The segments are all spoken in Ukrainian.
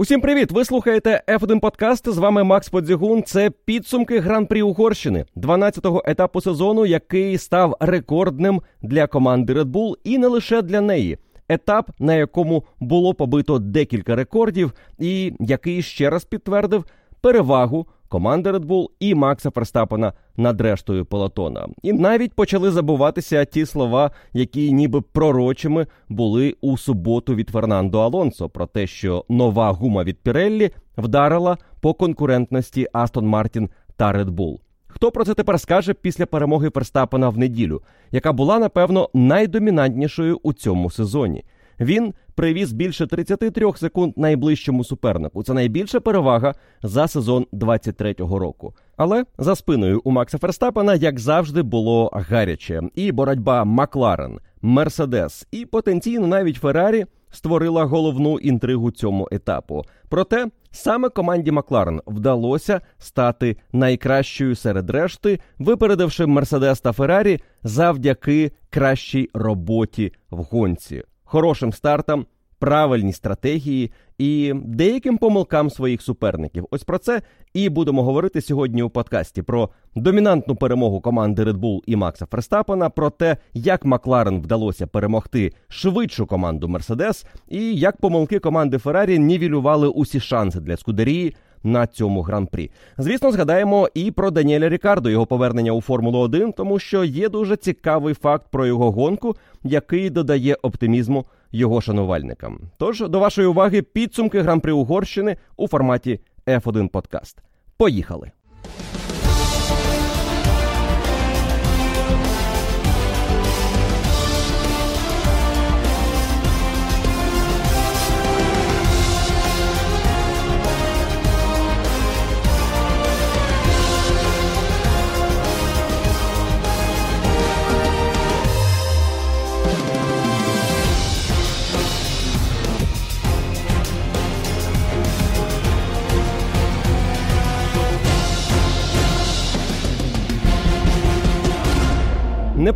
Усім привіт! Ви слухаєте F1 Подкаст. З вами Макс Подзігун. Це підсумки гран-прі Угорщини 12-го етапу сезону, який став рекордним для команди Red Bull і не лише для неї. Етап, на якому було побито декілька рекордів, і який ще раз підтвердив перевагу команди Red Bull і Макса Ферстапена над рештою полотона. І навіть почали забуватися ті слова, які ніби пророчими були у суботу від Фернандо Алонсо, про те, що нова гума від Піреллі вдарила по конкурентності Астон Мартін та Red Bull. Хто про це тепер скаже після перемоги Ферстапена в неділю, яка була напевно найдомінантнішою у цьому сезоні? Він привіз більше 33 секунд найближчому супернику. Це найбільша перевага за сезон 23-го року. Але за спиною у Макса Ферстапена, як завжди, було гаряче, і боротьба Макларен, Мерседес і потенційно навіть Феррарі створила головну інтригу цьому етапу. Проте саме команді Макларен вдалося стати найкращою серед решти, випередивши Мерседес та Феррарі завдяки кращій роботі в гонці хорошим стартам, правильній стратегії і деяким помилкам своїх суперників. Ось про це і будемо говорити сьогодні у подкасті про домінантну перемогу команди Red Bull і Макса Ферстапена, про те, як Макларен вдалося перемогти швидшу команду Мерседес, і як помилки команди Феррарі нівелювали усі шанси для Скудерії на цьому гран-прі. Звісно, згадаємо і про Даніеля Рікардо, його повернення у Формулу 1, тому що є дуже цікавий факт про його гонку, який додає оптимізму його шанувальникам. Тож до вашої уваги підсумки гран-при Угорщини у форматі F1 Подкаст. Поїхали!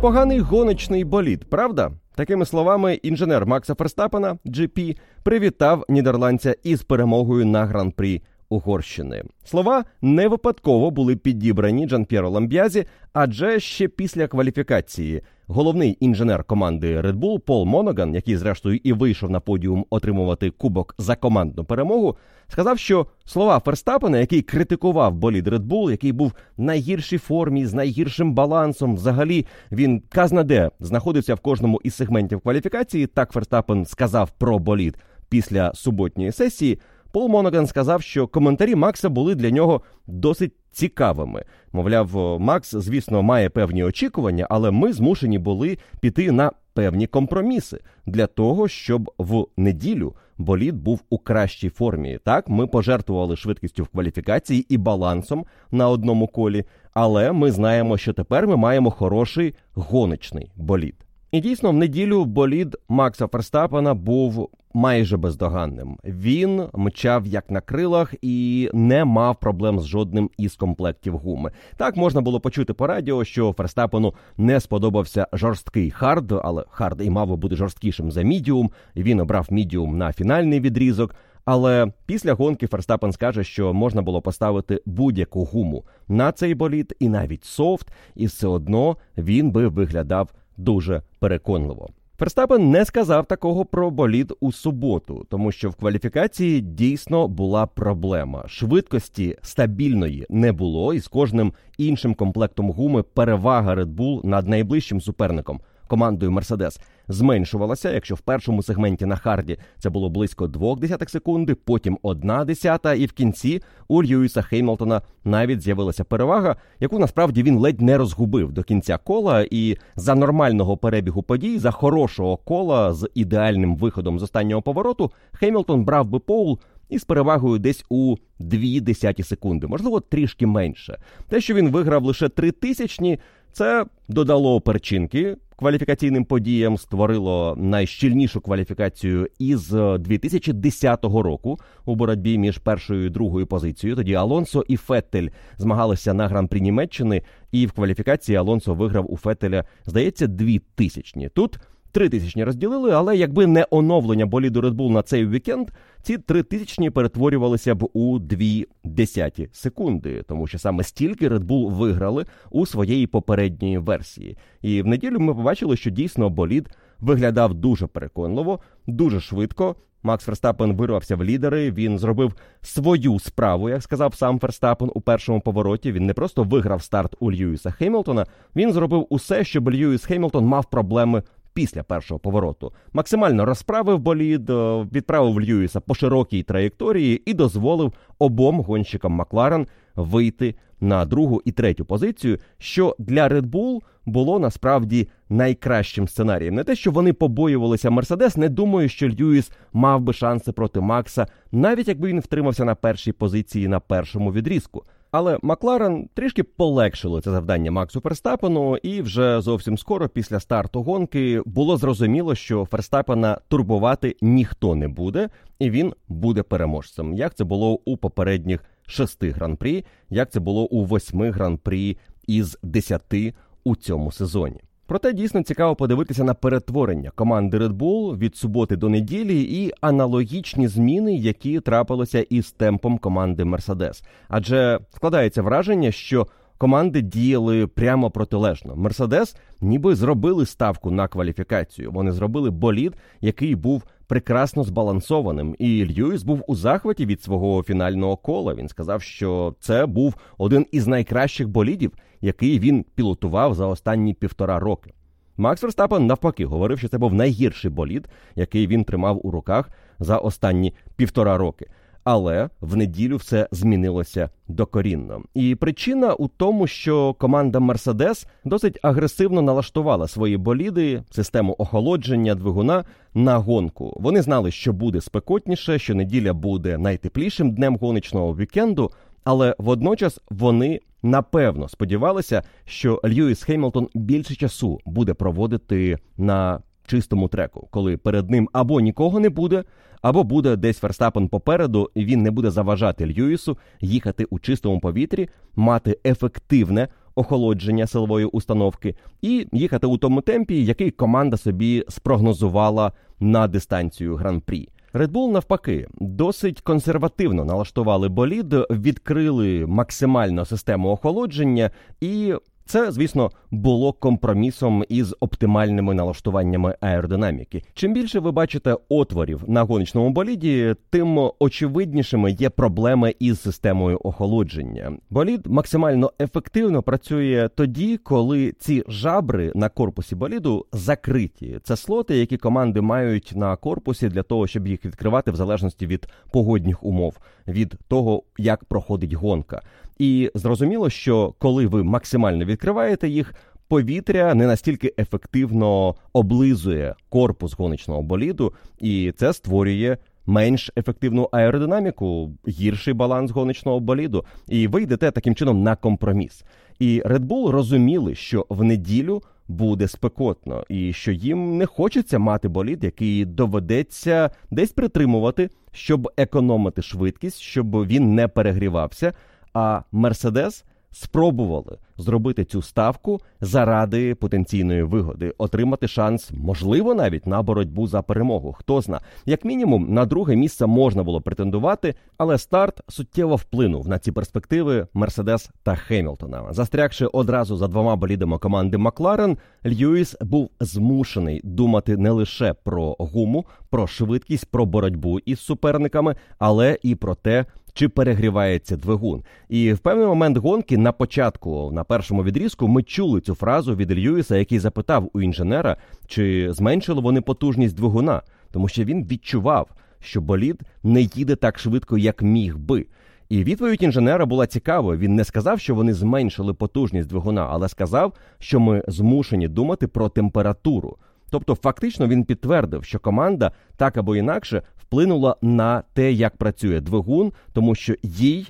Непоганий гоночний болід, правда? Такими словами, інженер Макса Ферстапена GP привітав нідерландця із перемогою на гран-прі Угорщини. Слова не випадково були підібрані Джан П'єро Ламб'язі, адже ще після кваліфікації головний інженер команди Red Bull Пол Моноган, який зрештою і вийшов на подіум отримувати кубок за командну перемогу, сказав, що слова Ферстапена, який критикував болід Red Bull, який був в найгіршій формі з найгіршим балансом, взагалі він казнаде знаходився в кожному із сегментів кваліфікації. Так Ферстапен сказав про болід після суботньої сесії. Пол Моноган сказав, що коментарі Макса були для нього досить цікавими. Мовляв, Макс, звісно, має певні очікування, але ми змушені були піти на певні компроміси для того, щоб в неділю болід був у кращій формі. Так, ми пожертвували швидкістю в кваліфікації і балансом на одному колі, але ми знаємо, що тепер ми маємо хороший гоночний болід. І дійсно, в неділю болід Макса Ферстапена був майже бездоганним. Він мчав як на крилах і не мав проблем з жодним із комплектів гуми. Так можна було почути по радіо, що Ферстапену не сподобався жорсткий хард, але хард і мав би бути жорсткішим за мідіум. Він обрав мідіум на фінальний відрізок. Але після гонки Ферстапен скаже, що можна було поставити будь-яку гуму на цей болід, і навіть софт, і все одно він би виглядав дуже переконливо. Ферстапен не сказав такого про болід у суботу, тому що в кваліфікації дійсно була проблема. Швидкості стабільної не було, і з кожним іншим комплектом гуми перевага Red Bull над найближчим суперником командою Мерседес зменшувалася. Якщо в першому сегменті на харді це було близько 2 десятих секунди, потім одна десята, і в кінці у Льюіса Хеймлтона навіть з'явилася перевага, яку насправді він ледь не розгубив до кінця кола. І за нормального перебігу подій, за хорошого кола з ідеальним виходом з останнього повороту, Хеймлтон брав би поул. І з перевагою десь у дві десяті секунди, можливо, трішки менше. Те, що він виграв лише три тисячні, це додало перчинки кваліфікаційним подіям, створило найщільнішу кваліфікацію із 2010 року у боротьбі між першою і другою позицією. Тоді Алонсо і Феттель змагалися на гран-прі Німеччини, і в кваліфікації Алонсо виграв у Феттеля, здається, дві тисячні. Тут три тисячні розділили, але якби не оновлення боліду Red Bull на цей вікенд, ці три тисячні перетворювалися б у дві десяті секунди, тому що саме стільки Red Bull виграли у своєї попередньої версії. І в неділю ми побачили, що дійсно болід виглядав дуже переконливо, дуже швидко. Макс Ферстапен вирвався в лідери. Він зробив свою справу, як сказав сам Ферстапен у першому повороті. Він не просто виграв старт у Льюіса Хеймлтона, він зробив усе, щоб Льюіс Хеймлтон мав проблеми. Після першого повороту максимально розправив болід, е, відправив Льюіса по широкій траєкторії і дозволив обом гонщикам Макларен вийти на другу і третю позицію, що для Red Bull було насправді найкращим сценарієм. Не те, що вони побоювалися Мерседес, не думаю, що Льюіс мав би шанси проти Макса, навіть якби він втримався на першій позиції на першому відрізку. Але Макларен трішки полегшило це завдання Максу Ферстапену, і вже зовсім скоро, після старту гонки, було зрозуміло, що Ферстапена турбувати ніхто не буде, і він буде переможцем. Як це було у попередніх шести гран-прі, як це було у восьми гран-прі із десяти у цьому сезоні. Проте дійсно цікаво подивитися на перетворення команди Red Bull від суботи до неділі і аналогічні зміни, які трапилися із темпом команди Mercedes. Адже складається враження, що команди діяли прямо протилежно. Мерседес ніби зробили ставку на кваліфікацію. Вони зробили болід, який був прекрасно збалансованим. І Льюіс був у захваті від свого фінального кола. Він сказав, що це був один із найкращих болідів, який він пілотував за останні півтора роки. Макс Верстапен навпаки говорив, що це був найгірший болід, який він тримав у руках за останні півтора роки. Але в неділю все змінилося докорінно. І причина у тому, що команда Мерседес досить агресивно налаштувала свої боліди, систему охолодження двигуна на гонку. Вони знали, що буде спекотніше, що неділя буде найтеплішим днем гоночного вікенду, але водночас вони напевно сподівалися, що Льюіс Хеймлтон більше часу буде проводити на чистому треку, коли перед ним або нікого не буде, або буде десь Ферстапен попереду, і він не буде заважати Льюісу їхати у чистому повітрі, мати ефективне охолодження силової установки і їхати у тому темпі, який команда собі спрогнозувала на дистанцію гран-прі. Red Bull, навпаки, досить консервативно налаштували болід, відкрили максимально систему охолодження і це, звісно, було компромісом із оптимальними налаштуваннями аеродинаміки. Чим більше ви бачите отворів на гоночному боліді, тим очевиднішими є проблеми із системою охолодження. Болід максимально ефективно працює тоді, коли ці жабри на корпусі боліду закриті. Це слоти, які команди мають на корпусі для того, щоб їх відкривати в залежності від погодних умов, від того, як проходить гонка. І зрозуміло, що коли ви максимально відкриваєте їх, повітря не настільки ефективно облизує корпус гоночного боліду, і це створює. Менш ефективну аеродинаміку, гірший баланс гоночного боліду, і ви йдете таким чином на компроміс. І Red Bull розуміли, що в неділю буде спекотно, і що їм не хочеться мати болід, який доведеться десь притримувати, щоб економити швидкість, щоб він не перегрівався. А Мерседес спробували зробити цю ставку заради потенційної вигоди, отримати шанс, можливо, навіть на боротьбу за перемогу. Хто зна, як мінімум, на друге місце можна було претендувати, але старт суттєво вплинув на ці перспективи Мерседес та Хемілтона. Застрягши одразу за двома болідами команди Макларен, Льюіс був змушений думати не лише про гуму, про швидкість, про боротьбу із суперниками, але і про те чи перегрівається двигун. І в певний момент гонки на початку, на першому відрізку, ми чули цю фразу від Льюіса, який запитав у інженера, чи зменшили вони потужність двигуна, тому що він відчував, що болід не їде так швидко, як міг би. І відповідь інженера була цікавою. Він не сказав, що вони зменшили потужність двигуна, але сказав, що ми змушені думати про температуру. Тобто, фактично він підтвердив, що команда так або інакше вплинула на те, як працює двигун, тому що їй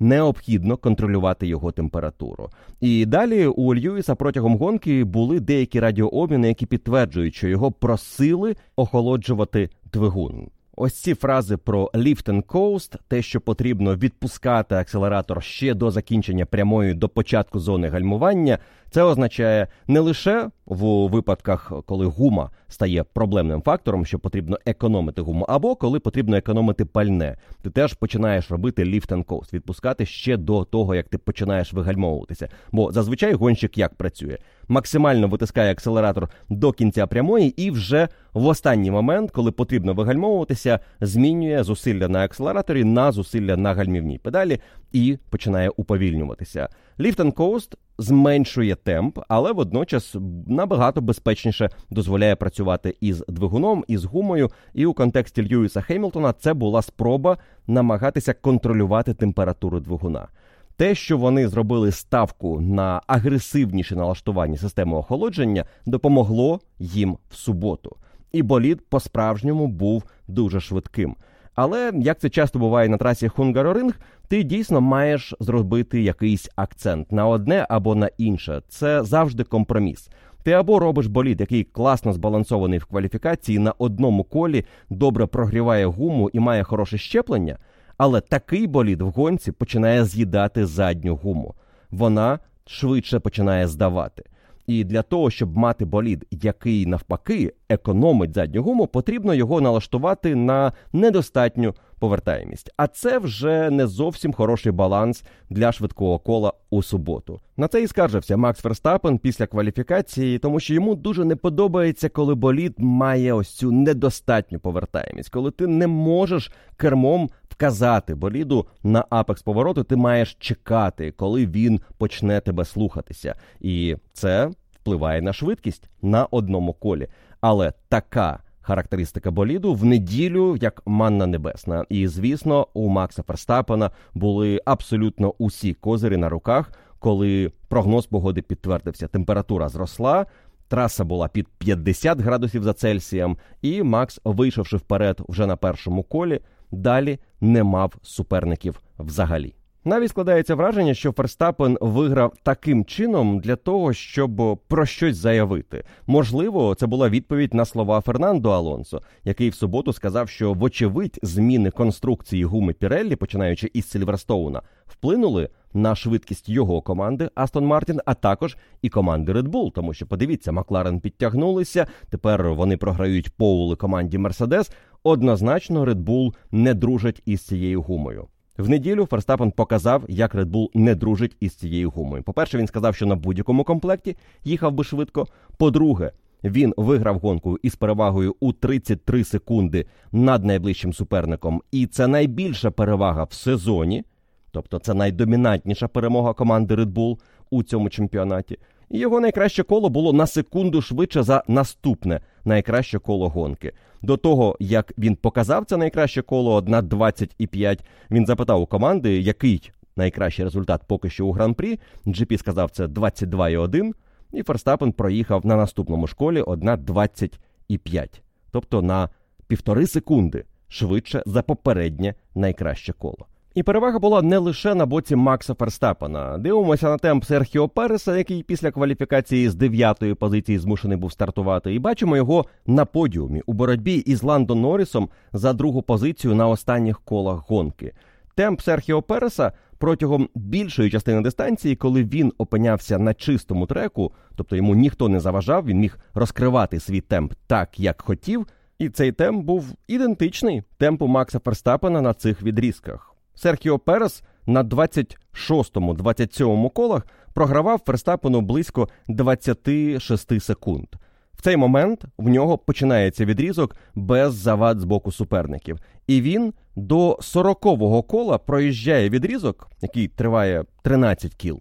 необхідно контролювати його температуру. І далі у Льюіса протягом гонки були деякі радіообміни, які підтверджують, що його просили охолоджувати двигун. Ось ці фрази про lift and coast, те, що потрібно відпускати акселератор ще до закінчення прямої до початку зони гальмування, це означає не лише в випадках, коли гума стає проблемним фактором, що потрібно економити гуму, або коли потрібно економити пальне. Ти теж починаєш робити lift and coast, відпускати ще до того, як ти починаєш вигальмовуватися. Бо зазвичай гонщик як працює максимально витискає акселератор до кінця прямої, і вже в останній момент, коли потрібно вигальмовуватися, змінює зусилля на акселераторі на зусилля на гальмівній педалі і починає уповільнюватися. Lift and Coast зменшує темп, але водночас набагато безпечніше дозволяє працювати із двигуном, із гумою. І у контексті Льюіса Хеймлтона це була спроба намагатися контролювати температуру двигуна. Те, що вони зробили ставку на агресивніше налаштування системи охолодження, допомогло їм в суботу. І болід по-справжньому був дуже швидким. Але як це часто буває на трасі Хунгароринг, ти дійсно маєш зробити якийсь акцент на одне або на інше. Це завжди компроміс. Ти або робиш болід, який класно збалансований в кваліфікації на одному колі, добре прогріває гуму і має хороше щеплення. Але такий болід в гонці починає з'їдати задню гуму. Вона швидше починає здавати. І для того, щоб мати болід, який навпаки економить задню гуму, потрібно його налаштувати на недостатню повертаємість. А це вже не зовсім хороший баланс для швидкого кола у суботу. На це і скаржився Макс Ферстапен після кваліфікації, тому що йому дуже не подобається, коли болід має ось цю недостатню повертаємість, коли ти не можеш кермом вказати боліду на апекс повороту, ти маєш чекати, коли він почне тебе слухатися, і це впливає на швидкість на одному колі. Але така характеристика боліду в неділю як манна небесна. І звісно, у Макса Ферстапена були абсолютно усі козирі на руках, коли прогноз погоди підтвердився. Температура зросла. Траса була під 50 градусів за Цельсієм, і Макс, вийшовши вперед вже на першому колі, далі не мав суперників взагалі. Навіть складається враження, що Ферстапен виграв таким чином для того, щоб про щось заявити. Можливо, це була відповідь на слова Фернандо Алонсо, який в суботу сказав, що вочевидь зміни конструкції гуми Піреллі, починаючи із Сильверстоуна, вплинули на швидкість його команди Астон Мартін, а також і команди Red Bull. Тому що подивіться, Макларен підтягнулися. Тепер вони програють поули команді Мерседес. Однозначно, Red Bull не дружать із цією гумою. В неділю Ферстапен показав, як Red Bull не дружить із цією гумою. По-перше, він сказав, що на будь-якому комплекті їхав би швидко. По-друге, він виграв гонку із перевагою у 33 секунди над найближчим суперником. І це найбільша перевага в сезоні, тобто це найдомінантніша перемога команди Red Bull у цьому чемпіонаті. Його найкраще коло було на секунду швидше за наступне найкраще коло гонки. До того, як він показав це найкраще коло на 25, він запитав у команди, який найкращий результат поки що у гран-прі. GP сказав це 22,1, і Ферстапен проїхав на наступному школі 1,25. Тобто на півтори секунди швидше за попереднє найкраще коло. І перевага була не лише на боці Макса Ферстапена. Дивимося на темп Серхіо Переса, який після кваліфікації з дев'ятої позиції змушений був стартувати, і бачимо його на подіумі у боротьбі із Ландо Норрісом за другу позицію на останніх колах гонки. Темп Серхіо Переса протягом більшої частини дистанції, коли він опинявся на чистому треку, тобто йому ніхто не заважав, він міг розкривати свій темп так, як хотів. І цей темп був ідентичний темпу Макса Ферстапена на цих відрізках. Серхіо Перес на 26-27 колах програвав Ферстапену близько 26 секунд. В цей момент в нього починається відрізок без завад з боку суперників. І він до 40-го кола проїжджає відрізок, який триває 13 кіл.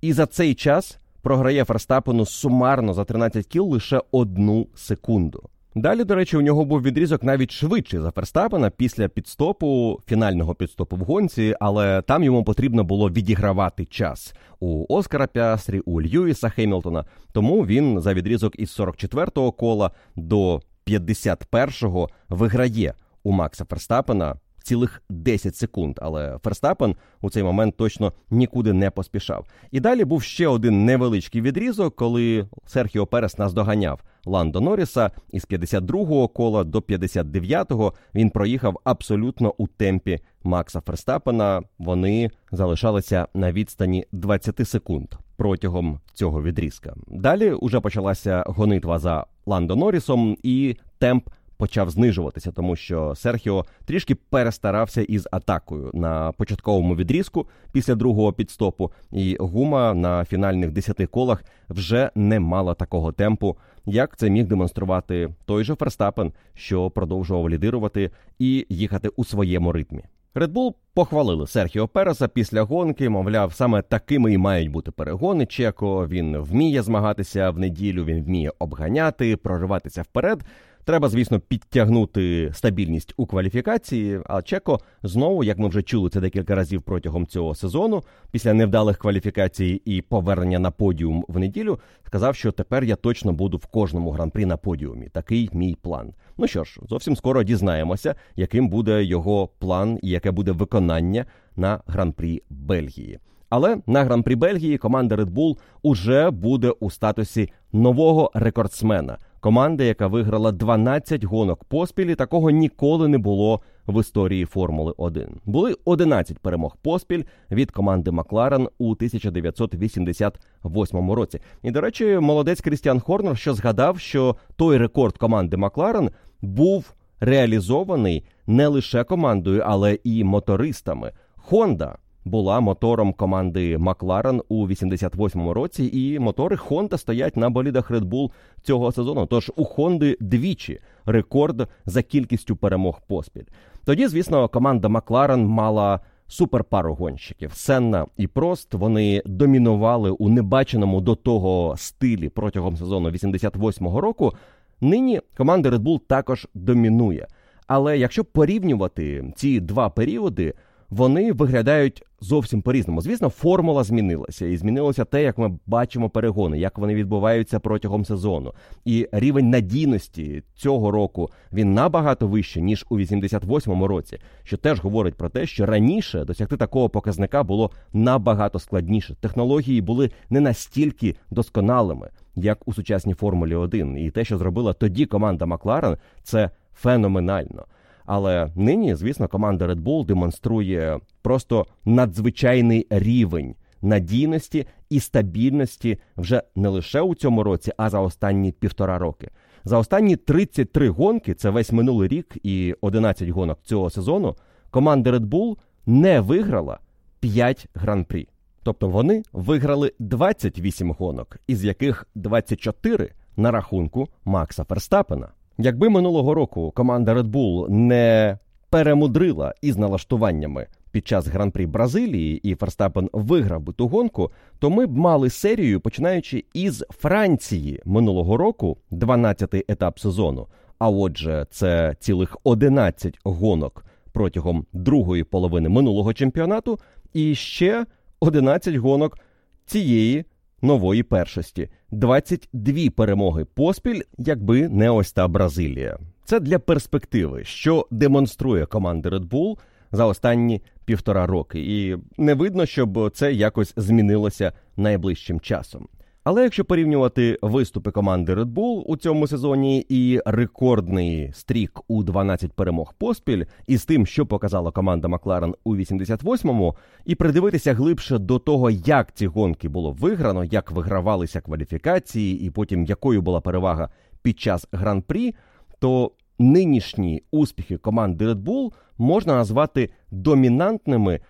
І за цей час програє Ферстапену сумарно за 13 кіл лише одну секунду. Далі, до речі, у нього був відрізок навіть швидший за Ферстапена після підстопу, фінального підстопу в гонці, але там йому потрібно було відігравати час у Оскара Пястрі, у Льюіса Хеммельтона. Тому він за відрізок із 44-го кола до 51-го виграє у Макса Ферстапена цілих 10 секунд. Але Ферстапен у цей момент точно нікуди не поспішав. І далі був ще один невеличкий відрізок, коли Серхіо Перес наздоганяв Ландо Норріса із 52-го кола до 59-го він проїхав абсолютно у темпі Макса Ферстапена. Вони залишалися на відстані 20 секунд протягом цього відрізка. Далі уже почалася гонитва за Ландо Норрісом, і темп почав знижуватися, тому що Серхіо трішки перестарався із атакою на початковому відрізку після другого підстопу, і гума на фінальних десяти колах вже не мала такого темпу, як це міг демонструвати той же Ферстапен, що продовжував лідирувати і їхати у своєму ритмі. Red Bull похвалили Серхіо Переса після гонки. Мовляв, саме такими і мають бути перегони. Чеко він вміє змагатися в неділю, він вміє обганяти, прориватися вперед. Треба, звісно, підтягнути стабільність у кваліфікації. А Чеко знову, як ми вже чули це декілька разів протягом цього сезону, після невдалих кваліфікацій і повернення на подіум в неділю, сказав, що тепер я точно буду в кожному гран-прі на подіумі. Такий мій план. Ну що ж, зовсім скоро дізнаємося, яким буде його план і яке буде виконання на гран-прі Бельгії. Але на гран-прі Бельгії команда Red Bull уже буде у статусі нового рекордсмена. Команда, яка виграла 12 гонок поспіль, і такого ніколи не було в історії Формули 1. Були 11 перемог поспіль від команди Макларен у 1988 році. І, до речі, молодець Крістіан Хорнер, що згадав, що той рекорд команди Макларен був реалізований не лише командою, але і мотористами. Хонда була мотором команди Макларен у 88-му році, і мотори Honda стоять на болідах Red Bull цього сезону. Тож у Хонди двічі рекорд за кількістю перемог поспіль. Тоді, звісно, команда Макларен мала суперпару гонщиків. Сенна і Прост вони домінували у небаченому до того стилі протягом сезону 88-го року. Нині команда Red Bull також домінує. Але якщо порівнювати ці два періоди, вони виглядають зовсім по-різному. Звісно, формула змінилася, і змінилося те, як ми бачимо перегони, як вони відбуваються протягом сезону. І рівень надійності цього року він набагато вищий, ніж у 88-му році, що теж говорить про те, що раніше досягти такого показника було набагато складніше. Технології були не настільки досконалими, як у сучасній Формулі 1. І те, що зробила тоді команда Макларен, це феноменально. Але нині, звісно, команда Red Bull демонструє просто надзвичайний рівень надійності і стабільності вже не лише у цьому році, а за останні півтора роки. За останні 33 гонки, це весь минулий рік і 11 гонок цього сезону. Команда Red Bull не виграла 5 гран-прі. Тобто вони виграли 28 гонок, із яких 24 на рахунку Макса Ферстапена. Якби минулого року команда Red Bull не перемудрила із налаштуваннями під час гран-прі Бразилії і Ферстапен виграв би ту гонку, то ми б мали серію, починаючи із Франції минулого року, 12-й етап сезону. А отже, це цілих 11 гонок протягом другої половини минулого чемпіонату, і ще 11 гонок цієї нової першості, 22 перемоги поспіль, якби не ось та Бразилія. Це для перспективи, що демонструє команда Red Bull за останні півтора роки, і не видно, щоб це якось змінилося найближчим часом. Але якщо порівнювати виступи команди Red Bull у цьому сезоні і рекордний стрік у 12 перемог поспіль, із тим, що показала команда Макларен у 88-му, і придивитися глибше до того, як ці гонки було виграно, як вигравалися кваліфікації, і потім якою була перевага під час гран-прі, то нинішні успіхи команди Red Bull можна назвати домінантними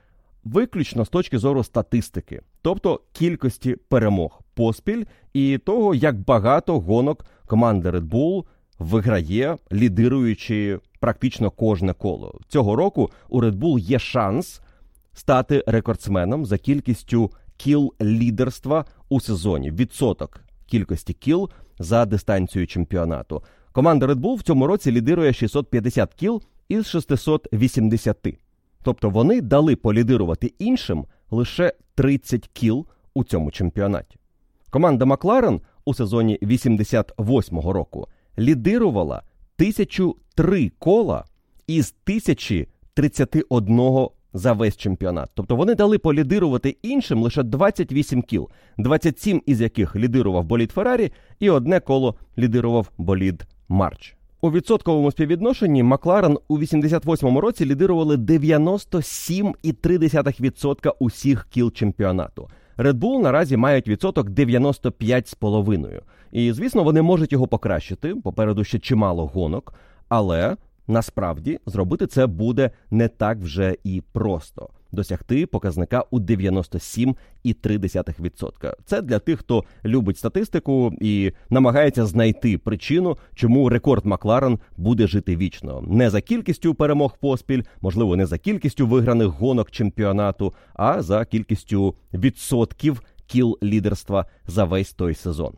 виключно з точки зору статистики, тобто кількості перемог поспіль і того, як багато гонок команда Red Bull виграє, лідируючи практично кожне коло. Цього року у Red Bull є шанс стати рекордсменом за кількістю кіл лідерства у сезоні. Відсоток кількості кіл за дистанцію чемпіонату. Команда Red Bull в цьому році лідирує 650 кіл із 680. Тобто вони дали полідирувати іншим лише 30 кіл у цьому чемпіонаті. Команда Макларен у сезоні 88-го року лідирувала 1003 кола із 1000 31 за весь чемпіонат. Тобто вони дали полідирувати іншим лише 28 кіл, 27 із яких лідирував болід Феррарі, і одне коло лідирував болід Марч. У відсотковому співвідношенні Макларен у 88-му році лідирували 97,3% усіх кіл чемпіонату. Bull наразі мають відсоток 95,5%. І звісно, вони можуть його покращити. Попереду ще чимало гонок, але насправді зробити це буде не так вже і просто досягти показника у 97,3%. Це для тих, хто любить статистику і намагається знайти причину, чому рекорд Макларен буде жити вічно. Не за кількістю перемог поспіль, можливо, не за кількістю виграних гонок чемпіонату, а за кількістю відсотків кіл лідерства за весь той сезон.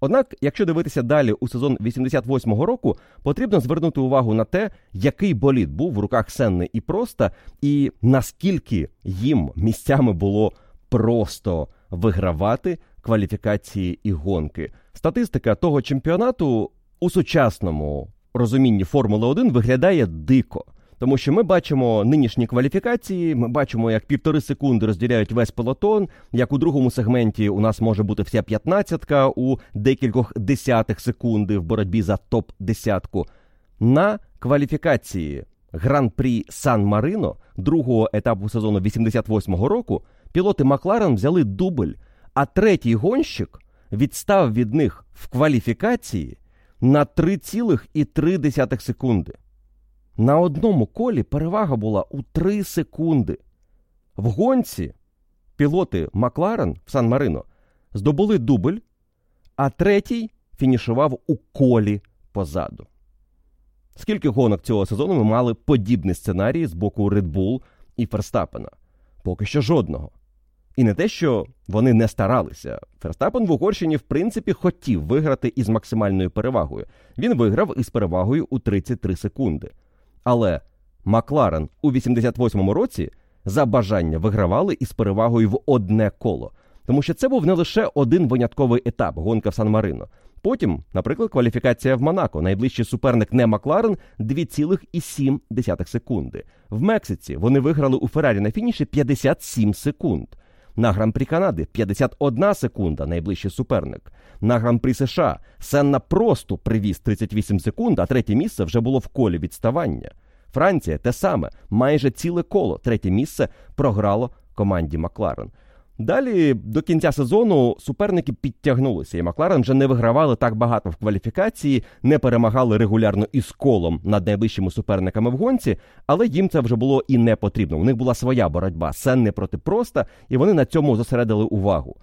Однак, якщо дивитися далі у сезон 88-го року, потрібно звернути увагу на те, який болід був в руках Сенни і Проста, і наскільки їм місцями було просто вигравати кваліфікації і гонки. Статистика того чемпіонату у сучасному розумінні Формули 1 виглядає дико. Тому що ми бачимо нинішні кваліфікації, ми бачимо, як півтори секунди розділяють весь пелотон, як у другому сегменті у нас може бути вся п'ятнадцятка у декількох десятих секунди в боротьбі за топ-десятку. На кваліфікації Гран-прі Сан Марино другого етапу сезону 88-го року пілоти Макларен взяли дубль, а третій гонщик відстав від них в кваліфікації на 3,3 секунди. На одному колі перевага була у 3 секунди. В гонці пілоти Макларен в Сан Марино здобули дубль, а третій фінішував у колі позаду. Скільки гонок цього сезону ми мали подібний сценарій з боку Red Bull і Ферстапена? Поки що жодного. І не те, що вони не старалися. Ферстапен в Угорщині, в принципі, хотів виграти із максимальною перевагою. Він виграв із перевагою у 33 секунди. Але Макларен у 88-му році за бажання вигравали із перевагою в одне коло. Тому що це був не лише один винятковий етап гонка в Сан Марино. Потім, наприклад, кваліфікація в Монако. Найближчий суперник не Макларен 2,7 секунди. В Мексиці вони виграли у Феррарі на фініші 57 секунд. На гран-прі Канади 51 секунда, найближчий суперник. На гран-прі США Сенна просто привіз 38 секунд, а третє місце вже було в колі відставання. Франція те саме, майже ціле коло. Третє місце програло команді Макларен. Далі до кінця сезону суперники підтягнулися, і Макларен вже не вигравали так багато в кваліфікації, не перемагали регулярно із колом над найближчими суперниками в гонці, але їм це вже було і не потрібно. У них була своя боротьба, сен не проти проста, і вони на цьому зосередили увагу.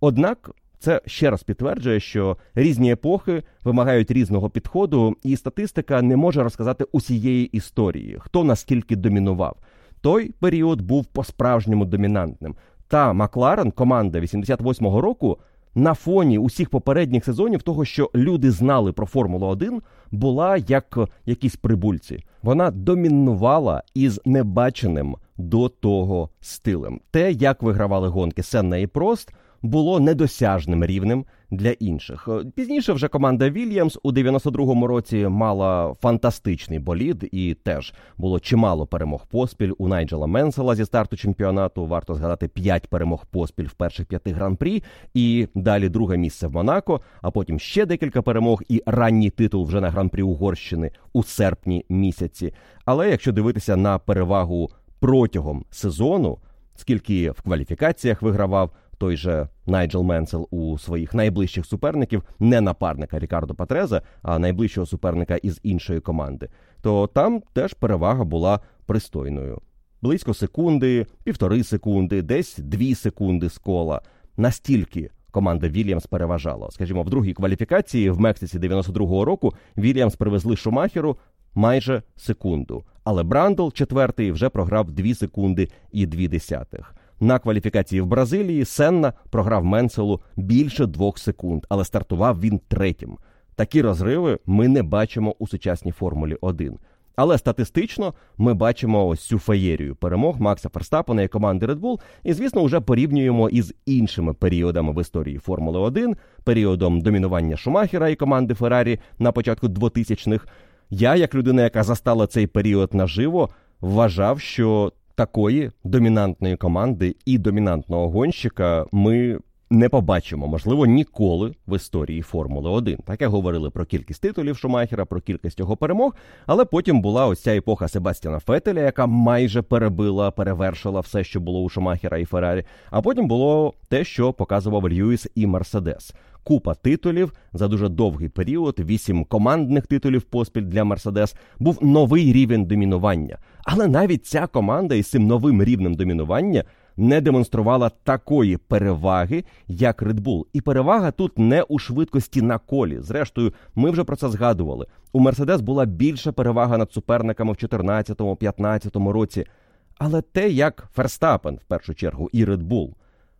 Однак це ще раз підтверджує, що різні епохи вимагають різного підходу, і статистика не може розказати усієї історії, хто наскільки домінував. Той період був по-справжньому домінантним. Та Макларен, команда 88-го року, на фоні усіх попередніх сезонів того, що люди знали про Формулу 1, була як якісь прибульці. Вона домінувала із небаченим до того стилем. Те, як вигравали гонки Сенна і Прост, було недосяжним рівнем для інших. Е, пізніше вже команда Вільямс у 92-му році мала фантастичний болід, і теж було чимало перемог поспіль у Найджела Менсела зі старту чемпіонату. Варто згадати 5 перемог поспіль в перших п'яти гран-прі, і далі друге місце в Монако. А потім ще декілька перемог і ранній титул вже на гран-прі Угорщини у серпні місяці. Але якщо дивитися на перевагу протягом сезону, скільки в кваліфікаціях вигравав той же Найджел Менсел у своїх найближчих суперників, не напарника Рікардо Патреза, а найближчого суперника із іншої команди, то там теж перевага була пристойною. Близько секунди, півтори секунди, десь дві секунди з кола. Настільки команда Вільямс переважала. Скажімо, в другій кваліфікації в Мексиці 92-го року Вільямс привезли Шумахеру майже секунду. Але Брандл, четвертий, вже програв 2 секунди і 2 десятих. На кваліфікації в Бразилії Сенна програв Менселу більше двох секунд, але стартував він третім. Такі розриви ми не бачимо у сучасній Формулі 1. Але статистично ми бачимо ось цю феєрію перемог Макса Ферстапена і команди Red Bull, і, звісно, вже порівнюємо із іншими періодами в історії Формули 1, періодом домінування Шумахера і команди Феррарі на початку 2000-х. Я, як людина, яка застала цей період наживо, вважав, що такої домінантної команди і домінантного гонщика ми не побачимо, можливо, ніколи в історії Формули 1. Таке говорили про кількість титулів Шумахера, про кількість його перемог. Але потім була ось ця епоха Себастьяна Фетеля, яка майже перебила, перевершила все, що було у Шумахера і Феррарі. А потім було те, що показував Льюіс і Мерседес. Купа титулів за дуже довгий період, вісім командних титулів поспіль для Мерседес. Був новий рівень домінування. Але навіть ця команда із цим новим рівнем домінування не демонструвала такої переваги, як Red Bull. І перевага тут не у швидкості на колі. Зрештою, ми вже про це згадували. У Мерседес була більша перевага над суперниками в 2014-2015 році. Але те, як Ферстапен, в першу чергу, і Red Bull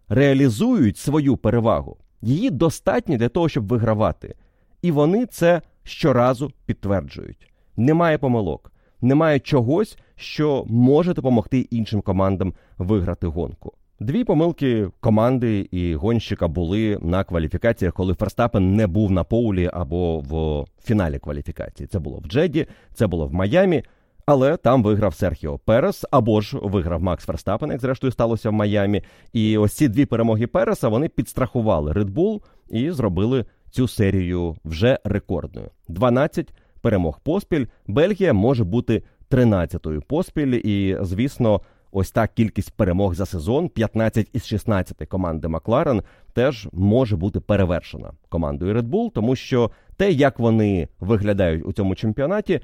реалізують свою перевагу, її достатньо для того, щоб вигравати. І вони це щоразу підтверджують. Немає помилок немає чогось, що може допомогти іншим командам виграти гонку. Дві помилки команди і гонщика були на кваліфікаціях, коли Ферстапен не був на поулі або в фіналі кваліфікації. Це було в Джеді, це було в Майамі, але там виграв Серхіо Перес або ж виграв Макс Ферстапен, як зрештою сталося в Майамі. І ось ці дві перемоги Переса вони підстрахували Red Bull і зробили цю серію вже рекордною. 12 перемог поспіль. Бельгія може бути 13-ю поспіль, і звісно. Ось та кількість перемог за сезон, 15 із 16 команди Макларен, теж може бути перевершена командою Red Bull, тому що те, як вони виглядають у цьому чемпіонаті,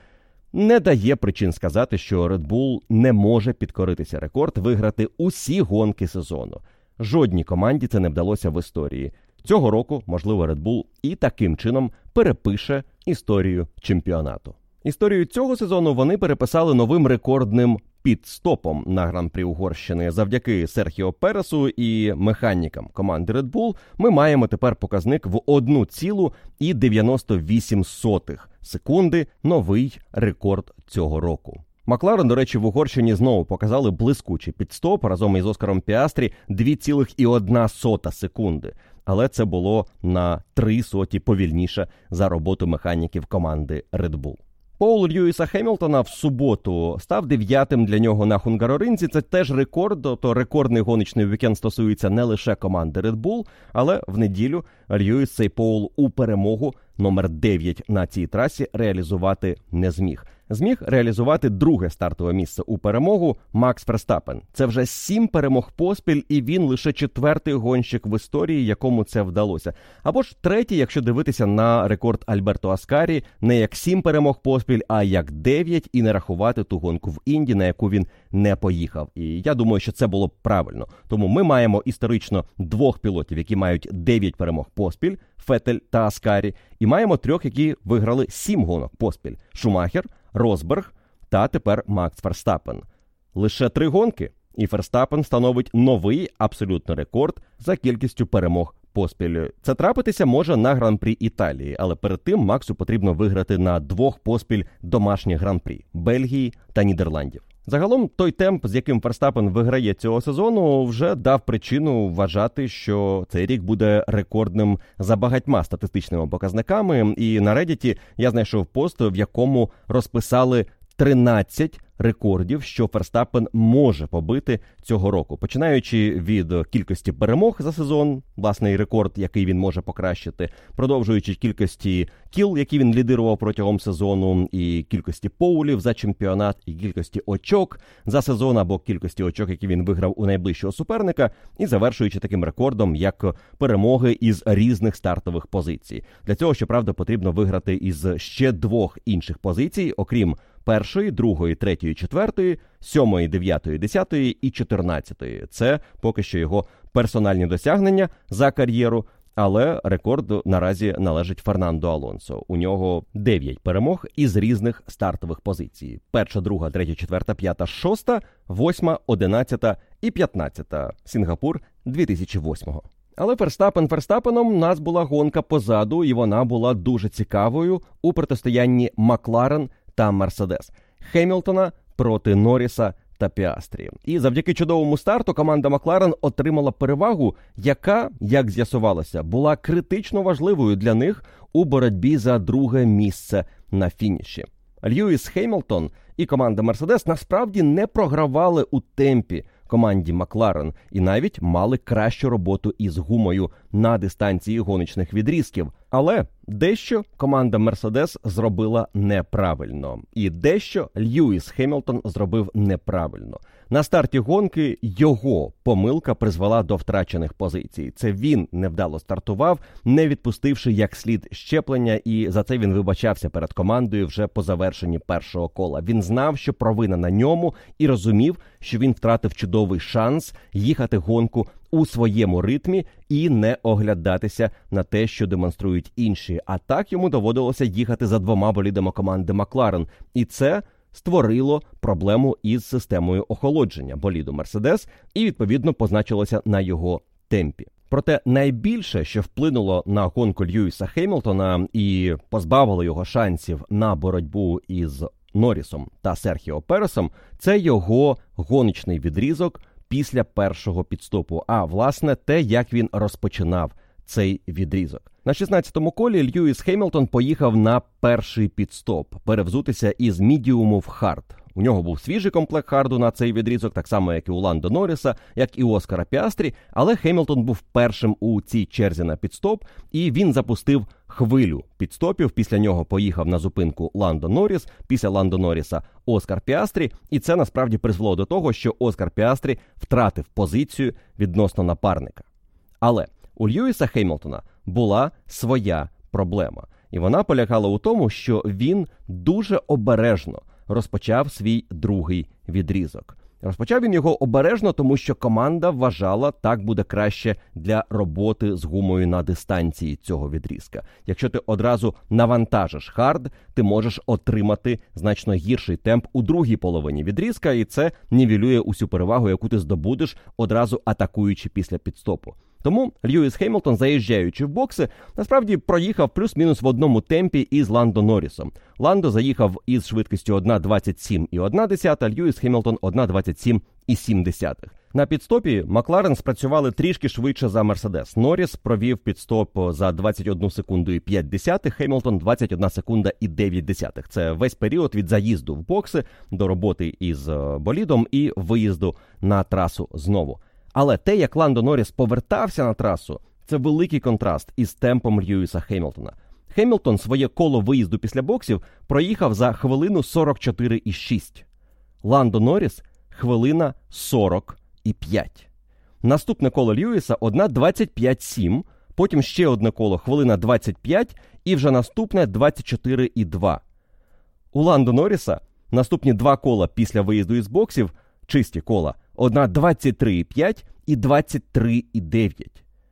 не дає причин сказати, що Red Bull не може підкоритися рекорд виграти усі гонки сезону. Жодній команді це не вдалося в історії. Цього року, можливо, Red Bull і таким чином перепише історію чемпіонату. Історію цього сезону вони переписали новим рекордним підстопом на гран-прі Угорщини. Завдяки Серхіо Пересу і механікам команди Red Bull Ми маємо тепер показник в 1,98 секунди. Новий рекорд цього року. Макларен, до речі, в Угорщині знову показали блискучий підстоп разом із Оскаром Піастрі 2,1 секунди але це було на три соті повільніше за роботу механіків команди Red Bull. Пол Льюіса Хемілтона в суботу став дев'ятим для нього на Хунгароринці. Це теж рекорд. То рекордний гоночний вікенд стосується не лише команди Red Bull, але в неділю Льюіс цей Поул у перемогу номер 9 на цій трасі реалізувати не зміг зміг реалізувати друге стартове місце у перемогу Макс Ферстапен. Це вже сім перемог поспіль, і він лише четвертий гонщик в історії, якому це вдалося. Або ж третій, якщо дивитися на рекорд Альберто Аскарі, не як сім перемог поспіль, а як дев'ять, і не рахувати ту гонку в Інді, на яку він не поїхав. І я думаю, що це було правильно. Тому ми маємо історично двох пілотів, які мають дев'ять перемог поспіль. Фетель та Аскарі, і маємо трьох, які виграли сім гонок поспіль: Шумахер, Росберг та тепер Макс Ферстапен. Лише три гонки, і Ферстапен встановить новий абсолютний рекорд за кількістю перемог поспіль. Це трапитися може на гран-прі Італії, але перед тим Максу потрібно виграти на двох поспіль домашніх гран-прі Бельгії та Нідерландів. Загалом той темп, з яким Ферстапен виграє цього сезону, вже дав причину вважати, що цей рік буде рекордним за багатьма статистичними показниками. І на Reddit я знайшов пост, в якому розписали 13 рекордів, що Ферстапен може побити цього року, починаючи від кількості перемог за сезон, власний рекорд, який він може покращити, продовжуючи кількості кіл, які він лідирував протягом сезону, і кількості поулів за чемпіонат, і кількості очок за сезон або кількості очок, які він виграв у найближчого суперника, і завершуючи таким рекордом, як перемоги із різних стартових позицій. Для цього щоправда потрібно виграти із ще двох інших позицій, окрім першої, другої, третьої, четвертої, сьомої, дев'ятої, десятої і чотирнадцятої. Це поки що його персональні досягнення за кар'єру. Але рекорд наразі належить Фернандо Алонсо. У нього 9 перемог із різних стартових позицій: перша, друга, третя, четверта, п'ята, шоста, восьма, одинадцята і п'ятнадцята. Сінгапур 2008-го. Але Ферстапен Ферстапеном нас була гонка позаду, і вона була дуже цікавою у протистоянні Макларен та Мерседес Хемілтона проти Норріса та Піастрі. І завдяки чудовому старту команда Макларен отримала перевагу, яка, як з'ясувалося, була критично важливою для них у боротьбі за друге місце на фініші. Льюіс Хеймлтон і команда Мерседес насправді не програвали у темпі команді Макларен і навіть мали кращу роботу із гумою на дистанції гоночних відрізків. Але дещо команда Мерседес зробила неправильно, і дещо Льюіс Хемілтон зробив неправильно. На старті гонки його помилка призвела до втрачених позицій. Це він невдало стартував, не відпустивши як слід зчеплення, і за це він вибачався перед командою вже по завершенні першого кола. Він знав, що провина на ньому, і розумів, що він втратив чудовий шанс їхати гонку у своєму ритмі і не оглядатися на те, що демонструють інші. А так йому доводилося їхати за двома болідами команди Макларен, і це створило проблему із системою охолодження боліду Мерседес і відповідно позначилося на його темпі. Проте найбільше, що вплинуло на гонку Льюіса Хеймлтона і позбавило його шансів на боротьбу із Норрісом та Серхіо Пересом, це його гоночний відрізок після першого піт-стопу. А власне те, як він розпочинав цей відрізок. На 16-му колі Льюіс Хеймлтон поїхав на перший піт-стоп перевзутися із мідіуму в хард. У нього був свіжий комплект харду на цей відрізок, так само як і у Ландо Норріса, як і у Оскара Піастрі. Але Хемілтон був першим у цій черзі на піт-стоп, і він запустив хвилю піт-стопів. Після нього поїхав на зупинку Ландо Норріс, після Ландо Норріса Оскар Піастрі. І це насправді призвело до того, що Оскар Піастрі втратив позицію відносно напарника. Але у Льюіса Хеймлтона була своя проблема, і вона полягала у тому, що він дуже обережно розпочав свій другий відрізок. Розпочав він його обережно, тому що команда вважала, так буде краще для роботи з гумою на дистанції цього відрізка. Якщо ти одразу навантажиш хард, ти можеш отримати значно гірший темп у другій половині відрізка, і це нівелює усю перевагу, яку ти здобудеш, одразу атакуючи після піт-стопу. Тому Льюіс Хеймлтон, заїжджаючи в бокси, насправді проїхав плюс-мінус в одному темпі із Ландо Норрісом. Ландо заїхав із швидкістю 1.27,1, Льюіс Хеймлтон 1.27,7. На пітстопі Макларен спрацювали трішки швидше за Мерседес. Норріс провів пітстоп за 21 секунду і 5 десятих, Хеймлтон 21 секунда і 9 десятих. Це весь період від заїзду в бокси до роботи із е, болідом і виїзду на трасу знову. Але те, як Ландо Норріс повертався на трасу, це великий контраст із темпом Льюіса Хемілтона. Хемілтон своє коло виїзду після боксів проїхав за хвилину 44,6. Ландо Норріс хвилина 45. Наступне коло Льюіса 1.25,7, потім ще одне коло хвилина 25 і вже наступне 24,2. У Ландо Норріса наступні два кола після виїзду із боксів чисті кола одна 23,5 і 23,9.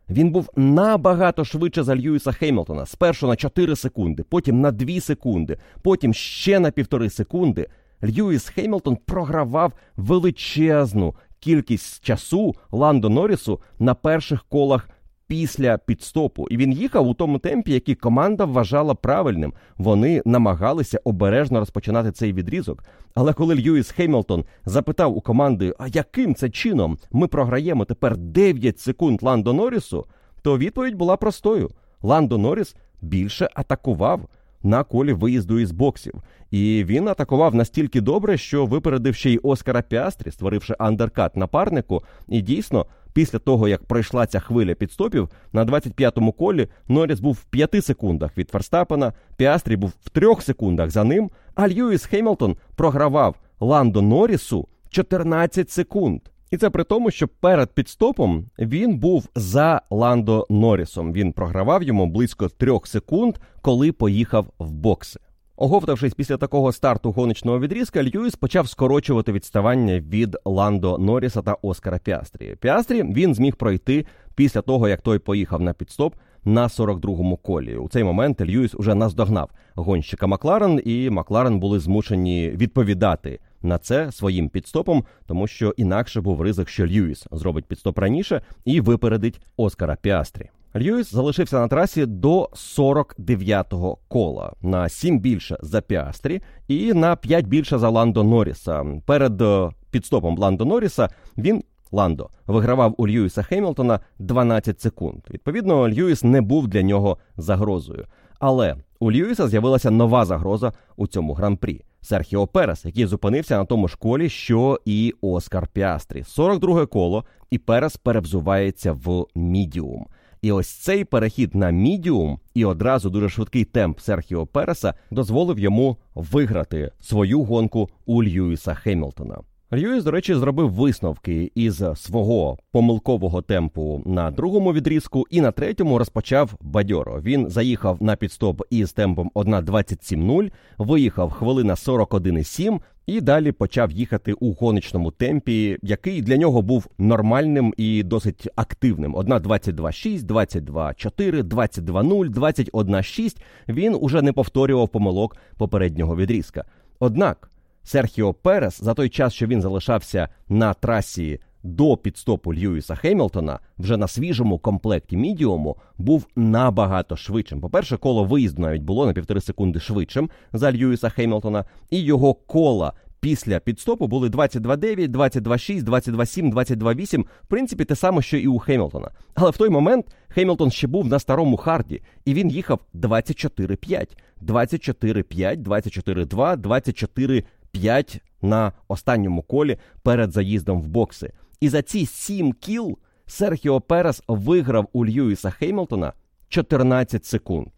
Він був набагато швидше за Льюіса Хеймлтона. Спершу на 4 секунди, потім на 2 секунди, потім ще на півтори секунди. Льюіс Хеймлтон програвав величезну кількість часу Ландо Норрісу на перших колах після підстопу, і він їхав у тому темпі, який команда вважала правильним. Вони намагалися обережно розпочинати цей відрізок. Але коли Льюіс Хеймлтон запитав у команди, а яким це чином ми програємо тепер 9 секунд Ландо Норрісу, то відповідь була простою: Ландо Норріс більше атакував. На колі виїзду із боксів, і він атакував настільки добре, що випередив ще й Оскара Піастрі, створивши андеркат напарнику, і дійсно Після того, як пройшла ця хвиля пітстопів, на 25-му колі Норріс був в 5 секундах від Ферстапена, Піастрі був в 3 секундах за ним, а Льюіс Хеймлтон програвав Ландо Норрісу 14 секунд. І це при тому, що перед підстопом він був за Ландо Норрісом. Він програвав йому близько 3 секунд, коли поїхав в бокси. Оговтавшись після такого старту гоночного відрізка, Льюіс почав скорочувати відставання від Ландо Норріса та Оскара Піастрі. Піастрі він зміг пройти після того, як той поїхав на підстоп на 42-му колі. У цей момент Льюіс уже наздогнав гонщика Макларен, і Макларен були змушені відповідати на це своїм підстопом, тому що інакше був ризик, що Льюіс зробить підстоп раніше і випередить Оскара Піастрі. Льюіс залишився на трасі до 49-го кола на 7 більше за Піастрі і на 5 більше за Ландо Норріса. Перед е, підстопом Ландо Норріса він. Ландо вигравав у Льюіса Хемілтона 12 секунд. Відповідно, Льюіс не був для нього загрозою. Але У Льюіса з'явилася нова загроза у цьому гран-прі. Серхіо Перес, який зупинився на тому ж колі, що і Оскар Піастрі. 42 коло, і Перес перевзувається в мідіум. І ось цей перехід на мідіум і одразу дуже швидкий темп Серхіо Переса дозволив йому виграти свою гонку у Льюіса Хемілтона. Льюіс, до речі, зробив висновки із свого помилкового темпу на другому відрізку, і на третьому розпочав бадьоро. Він заїхав на підстоп із темпом 1.27.0, виїхав хвилина 41.7 і далі почав їхати у гоночному темпі, який для нього був нормальним і досить активним. 1.22.6, 22.4, 22.0, 21.6 Він уже не повторював помилок попереднього відрізка. Однак. Серхіо Перес за той час, що він залишався на трасі до підстопу Льюіса Хемілтона, вже на свіжому комплекті мідіуму був набагато швидшим. По-перше, коло виїзду навіть було на півтори секунди швидшим за Льюіса Хемілтона, і його кола. Після підстопу були 22.9, 22.6, 22.7, 22.8, в принципі, те саме, що і у Хемілтона. Але в той момент Хемілтон ще був на старому харді, і він їхав 24.5, 24.5, 24.2, 24 5 на останньому колі перед заїздом в бокси. І за ці 7 кіл Серхіо Перес виграв у Льюіса Хеймлтона 14 секунд.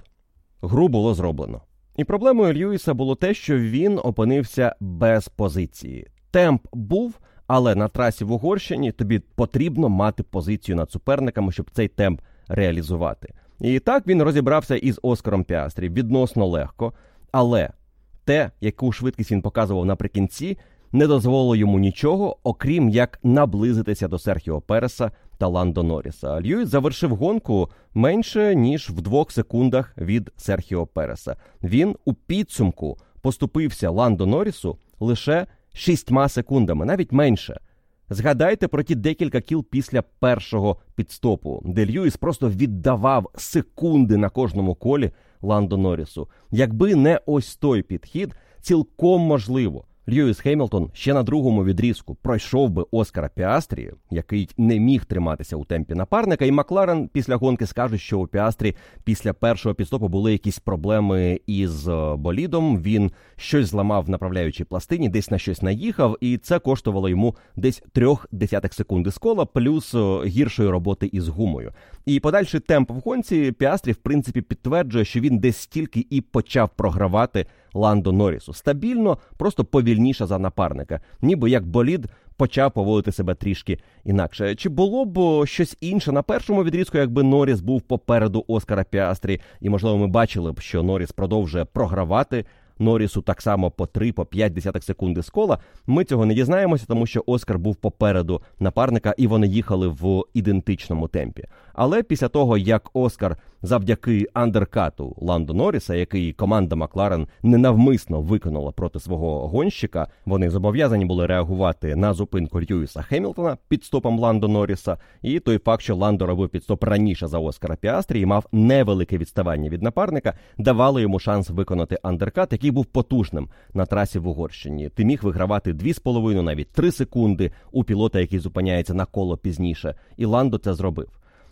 Гру було зроблено. І проблемою Льюіса було те, що він опинився без позиції. Темп був, але на трасі в Угорщині тобі потрібно мати позицію над суперниками, щоб цей темп реалізувати. І так він розібрався із Оскаром Піастрі відносно легко. Але те, яку швидкість він показував наприкінці, не дозволило йому нічого, окрім як наблизитися до Серхіо Переса та Ландо Норріса. Льюіс завершив гонку менше ніж в двох секундах від Серхіо Переса. Він у підсумку поступився Ландо Норрісу лише шістьма секундами, навіть менше. Згадайте про ті декілька кіл після першого підстопу, де Льюіс просто віддавав секунди на кожному колі Ландо Норрісу. Якби не ось той підхід, цілком можливо, Льюіс Хеймлтон ще на другому відрізку пройшов би Оскара Піастрі, який не міг триматися у темпі напарника. І Макларен після гонки скаже, що у Піастрі після першого підстопу були якісь проблеми із е, болідом. Він щось зламав в направляючій пластині, десь на щось наїхав, і це коштувало йому десь трьох десятих секунди з кола, плюс е, гіршої роботи із гумою. І подальший темп в гонці Піастрі, в принципі, підтверджує, що він десь стільки і почав програвати Ландо Норрісу. Стабільно, просто повільніше за напарника, ніби як болід почав поводити себе трішки інакше. Чи було б щось інше на першому відрізку, якби Норріс був попереду Оскара Піастрі, і можливо ми бачили б, що Норріс продовжує програвати Норрісу так само по 3 по 5 десятих секунди з кола. Ми цього не дізнаємося, тому що Оскар був попереду напарника, і вони їхали в ідентичному темпі. Але після того, як Оскар завдяки андеркату Ландо Норріса, який команда Макларен ненавмисно виконала проти свого гонщика, вони зобов'язані були реагувати на зупинку Льюіса Хемілтона під стопом Ландо Норріса. І той факт, що Ландо робив підстоп раніше за Оскара Піастрі і мав невелике відставання від напарника, давали йому шанс виконати андеркат, який був потужним на трасі в Угорщині. Ти міг вигравати 2,5, навіть 3 секунди у пілота, який зупиняється на коло пізніше. І Ландо це зробив.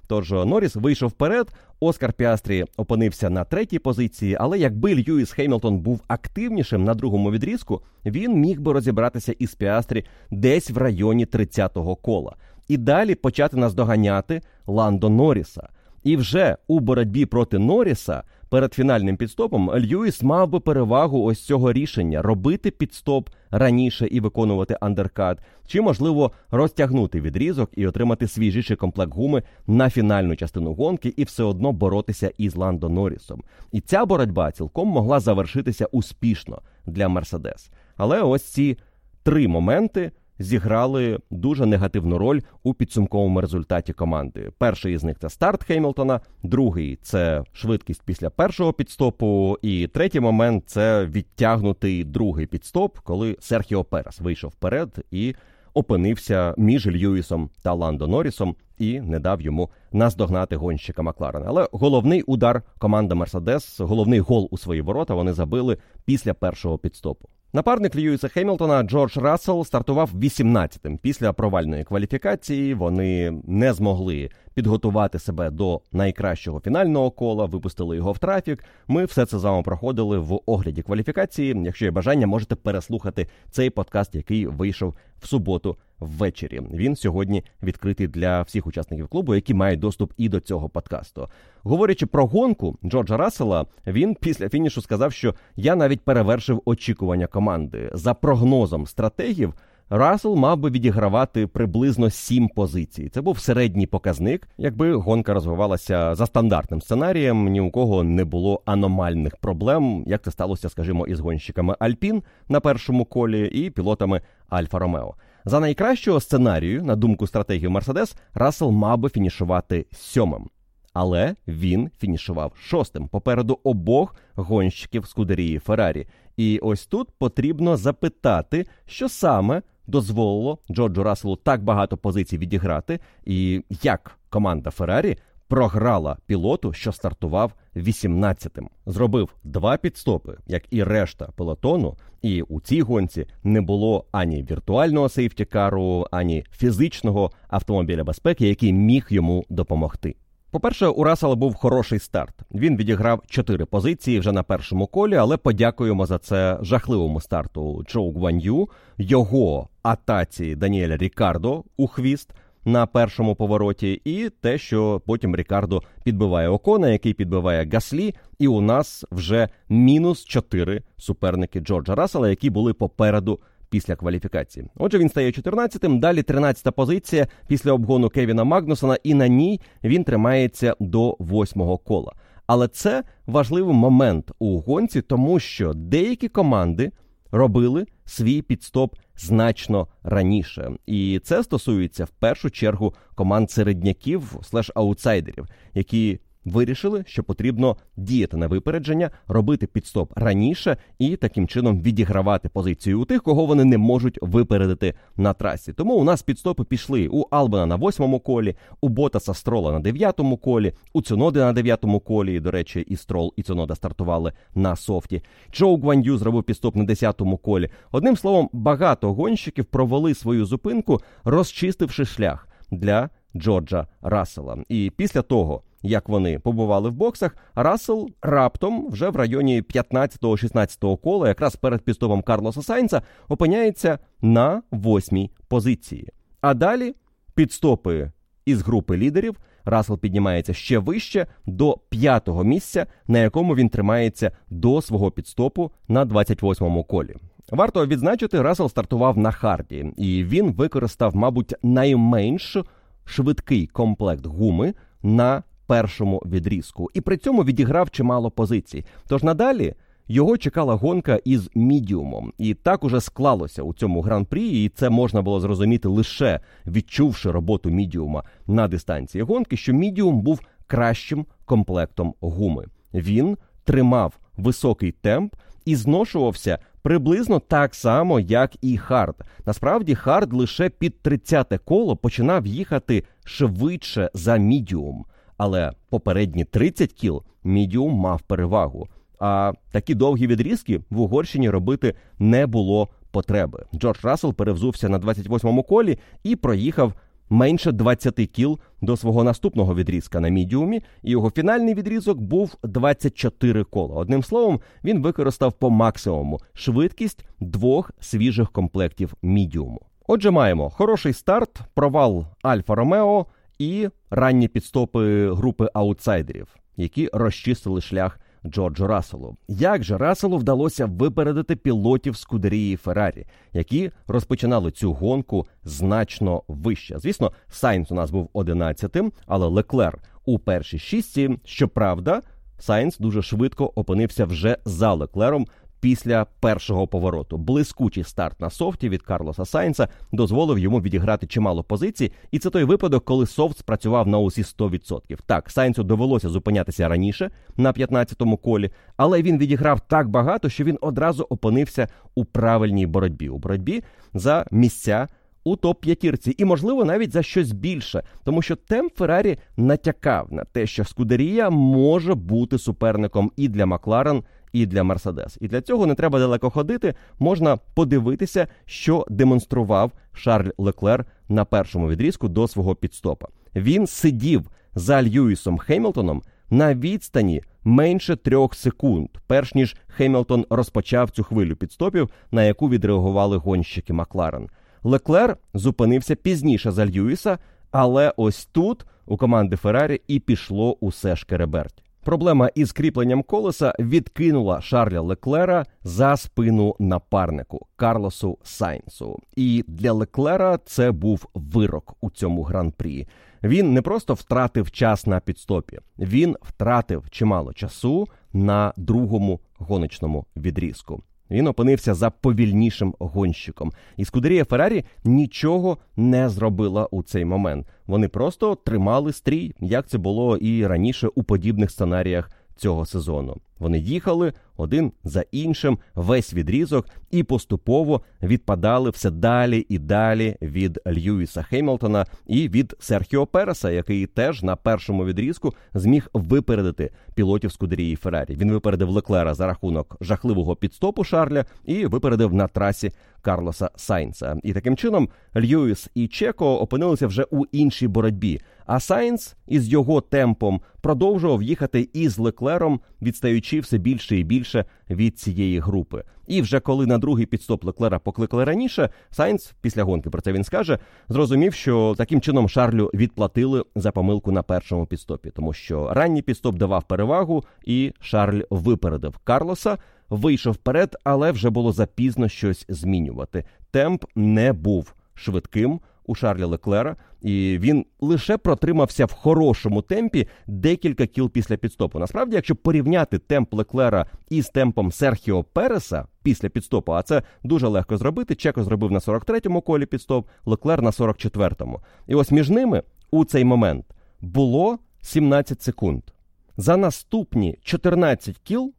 Тож Норріс вийшов вперед. Оскар Піастрі опинився на третій позиції, але якби Льюіс Хеймлтон був активнішим на другому відрізку, він міг би розібратися із Піастрі десь в районі 30-го кола. І далі почати наздоганяти Ландо Норріса. І вже у боротьбі проти Норріса перед фінальним підстопом Льюіс мав би перевагу ось цього рішення робити підстоп раніше і виконувати андеркат, чи можливо розтягнути відрізок і отримати свіжіший комплект гуми на фінальну частину гонки і все одно боротися із Ландо Норрісом. І ця боротьба цілком могла завершитися успішно для Мерседес. Але ось ці три моменти зіграли дуже негативну роль у підсумковому результаті команди. Перший із них це старт Хеймлтона, другий це швидкість після першого підстопу. І третій момент це відтягнутий другий підстоп, коли Серхіо Перес вийшов вперед і опинився між Льюісом та Ландо Норрісом і не дав йому наздогнати гонщика Макларена. Але головний удар команда Мерседес, головний гол у свої ворота вони забили після першого підстопу. Напарник Льюіса Хемілтона Джордж Рассел стартував 18-тим. Після провальної кваліфікації вони не змогли підготувати себе до найкращого фінального кола, випустили його в трафік. Ми все це з вами проходили в огляді кваліфікації. Якщо є бажання, можете переслухати цей подкаст, який вийшов в суботу ввечері. Він сьогодні відкритий для всіх учасників клубу, які мають доступ і до цього подкасту. Говорячи про гонку Джорджа Рассела, він після фінішу сказав, що я навіть перевершив очікування команди за прогнозом стратегів. Рассел мав би відігравати приблизно сім позицій. Це був середній показник. Якби гонка розвивалася за стандартним сценарієм, ні у кого не було аномальних проблем, як це сталося, скажімо, із гонщиками Альпін на першому колі і пілотами Альфа Ромео. За найкращого сценарію, на думку стратегів Мерседес, Рассел мав би фінішувати сьомим. Але він фінішував шостим попереду обох гонщиків Скудерії Феррарі. І ось тут потрібно запитати, що саме дозволило Джорджу Расселу так багато позицій відіграти, і як команда Феррарі програла пілоту, що стартував 18-тим. Зробив два підстопи, як і решта пелотону. І у цій гонці не було ані віртуального сейфтікару, ані фізичного автомобіля безпеки, який міг йому допомогти. По-перше, у Рассела був хороший старт. Він відіграв чотири позиції вже на першому колі, але подякуємо за це жахливому старту Чоу Гван'ю, його атаці Даніеля Рікардо у хвіст на першому повороті, і те, що потім Рікардо підбиває Окона, який підбиває Гаслі, і у нас вже мінус чотири суперники Джорджа Рассела, які були попереду після кваліфікації. Отже, він стає 14-тим, Далі 13-та позиція після обгону Кевіна Магнусона, і на ній він тримається до восьмого кола. Але це важливий момент у гонці, тому що деякі команди робили свій підстоп значно раніше, і це стосується в першу чергу команд середняків слеш аутсайдерів, які вирішили, що потрібно діяти на випередження, робити підстоп раніше і таким чином відігравати позицію у тих, кого вони не можуть випередити на трасі. Тому у нас підстопи пішли у Албана на восьмому колі, у Ботаса Строла на дев'ятому колі, у Цуноди на дев'ятому колі. І, До речі, і Строл, і Цунода стартували на софті. Джоу Гвандю зробив підстоп на десятому колі. Одним словом, багато гонщиків провели свою зупинку, розчистивши шлях для Джорджа Рассела. І після того, як вони побували в боксах, Рассел раптом вже в районі 15-16 кола, якраз перед підступом Карлоса Сайнца, опиняється на восьмій позиції. А далі підстопи із групи лідерів. Рассел піднімається ще вище до п'ятого місця, на якому він тримається до свого підстопу на 28-му колі. Варто відзначити, Рассел стартував на харді, і він використав, мабуть, найменш швидкий комплект гуми на першому відрізку, і при цьому відіграв чимало позицій. Тож надалі його чекала гонка із мідіумом, і так уже склалося у цьому гран-прі, і це можна було зрозуміти лише відчувши роботу мідіума на дистанції гонки, що мідіум був кращим комплектом гуми. Він тримав високий темп і зношувався. Приблизно так само, як і Хард. Насправді, Хард лише під 30-те коло починав їхати швидше за мідіум але попередні 30 кіл мідіум мав перевагу. А такі довгі відрізки в Угорщині робити не було потреби. Джордж Рассел перевзувся на 28-му колі і проїхав менше 20 кіл до свого наступного відрізка на мідіумі. І його фінальний відрізок був 24 кола. Одним словом, він використав по максимуму швидкість двох свіжих комплектів мідіуму. Отже, маємо хороший старт, провал Альфа Ромео і ранні підстопи групи аутсайдерів, які розчистили шлях Джорджу Расселу. Як же Расселу вдалося випередити пілотів Скудерії Феррарі, які розпочинали цю гонку значно вище? Звісно, Сайнс у нас був одинадцятим, але Леклер у першій шістці. Щоправда, Сайнс дуже швидко опинився вже за Леклером після першого повороту. Блискучий старт на софті від Карлоса Сайнса дозволив йому відіграти чимало позицій, і це той випадок, коли софт спрацював на усі 100%. Так, Сайнсу довелося зупинятися раніше на 15-му колі, але він відіграв так багато, що він одразу опинився у правильній боротьбі у боротьбі за місця. У топ п'ятірці, і, можливо, навіть за щось більше, тому що темп Феррарі натякав на те, що Скудерія може бути суперником і для Макларен, і для Мерседес. І для цього не треба далеко ходити. Можна подивитися, що демонстрував Шарль Леклер на першому відрізку до свого підстопа. він сидів за Льюісом Хемілтоном на відстані менше трьох секунд, перш ніж Хемілтон розпочав цю хвилю підстопів, на яку відреагували гонщики Макларен. Леклер зупинився пізніше за Льюіса, але ось тут у команди Феррарі і пішло усе шкереберть. Проблема із кріпленням колеса відкинула Шарля Леклера за спину напарнику Карлосу Сайнсу. І для Леклера це був вирок у цьому гран-прі. Він не просто втратив час на підстопі, він втратив чимало часу на другому гоночному відрізку. Він опинився за повільнішим гонщиком, і Скудерія Феррарі нічого не зробила у цей момент. Вони просто тримали стрій, як це було і раніше у подібних сценаріях цього сезону. Вони їхали один за іншим весь відрізок і поступово відпадали все далі і далі від Льюіса Хеймлтона і від Серхіо Переса, який теж на першому відрізку зміг випередити пілотів Скудерії Феррарі. Він випередив Леклера за рахунок жахливого підстопу Шарля і випередив на трасі Карлоса Сайнца. І таким чином Льюіс і Чеко опинилися вже у іншій боротьбі. А Сайнц із його темпом продовжував їхати із Леклером, відстаючи все більше і більше від цієї групи. І вже коли на другий підстоп Леклера покликали раніше, Сайнц після гонки про це він скаже, зрозумів, що таким чином Шарлю відплатили за помилку на першому підстопі, тому що ранній підстоп давав перевагу, і Шарль випередив Карлоса. Вийшов вперед, але вже було запізно щось змінювати. Темп не був швидким у Шарля Леклера, і він лише протримався в хорошому темпі декілька кіл після підстопу. Насправді, якщо порівняти темп Леклера із темпом Серхіо Переса після підстопу, а це дуже легко зробити. Чеко зробив на 43-му колі підстоп, Леклер на 44-му. І ось між ними у цей момент було 17 секунд. За наступні 14 кіл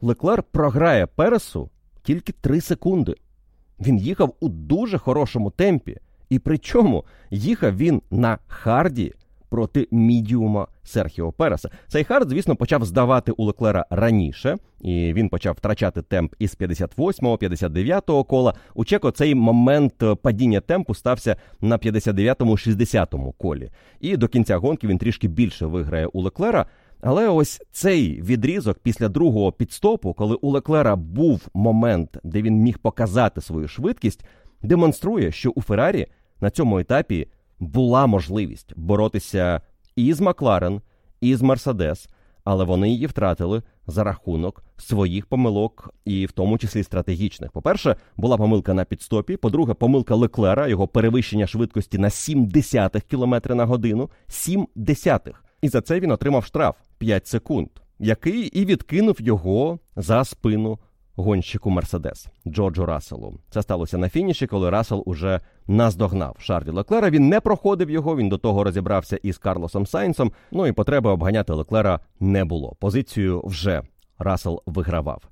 Леклер програє Пересу тільки 3 секунди. Він їхав у дуже хорошому темпі. І причому їхав він на харді проти мідіума Серхіо Переса. Цей хард, звісно, почав здавати у Леклера раніше, і він почав втрачати темп із 58-го, 59-го кола. У Чеко цей момент падіння темпу стався на 59-му, 60-му колі. І до кінця гонки він трішки більше виграє у Леклера. Але ось цей відрізок після другого підстопу, коли у Леклера був момент, де він міг показати свою швидкість, демонструє, що у Феррарі на цьому етапі була можливість боротися і з Макларен, і з Мерседес, але вони її втратили за рахунок своїх помилок, і в тому числі стратегічних. По-перше, була помилка на підстопі. По-друге, помилка Леклера, його перевищення швидкості на 7 десятих км на годину. 7 десятих. І за це він отримав штраф 5 секунд, який і відкинув його за спину гонщику Мерседес Джорджу Расселу. Це сталося на фініші, коли Рассел уже наздогнав Шарлі Леклера. Він не проходив його. Він до того розібрався із Карлосом Сайнсом. Ну і потреби обганяти Леклера не було. Позицію вже Рассел вигравав.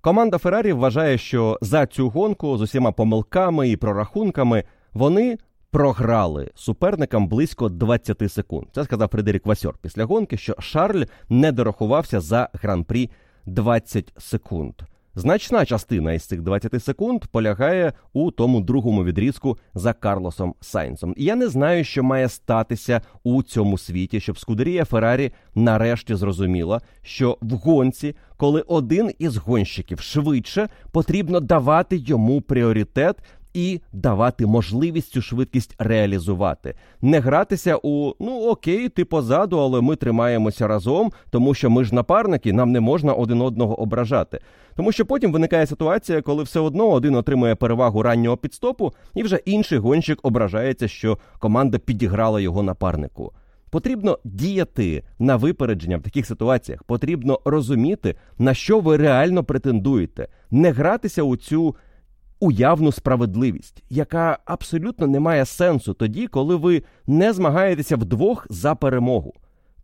Команда Феррарі вважає, що за цю гонку з усіма помилками і прорахунками вони програли суперникам близько 20 секунд. Це сказав Фредерік Васьор після гонки, що Шарль не дорахувався за гран-прі 20 секунд. Значна частина із цих 20 секунд полягає у тому другому відрізку за Карлосом Сайнсом. Я не знаю, що має статися у цьому світі, щоб Скудерія Феррарі нарешті зрозуміла, що в гонці, коли один із гонщиків швидше, потрібно давати йому пріоритет і давати можливість цю швидкість реалізувати, не гратися у ну окей, ти позаду, але ми тримаємося разом, тому що ми ж напарники, нам не можна один одного ображати. Тому що потім виникає ситуація, коли все одно один отримує перевагу раннього підстопу, і вже інший гонщик ображається, що команда підіграла його напарнику. Потрібно діяти на випередження в таких ситуаціях. Потрібно розуміти, на що ви реально претендуєте, не гратися у цю уявну справедливість, яка абсолютно не має сенсу тоді, коли ви не змагаєтеся вдвох за перемогу.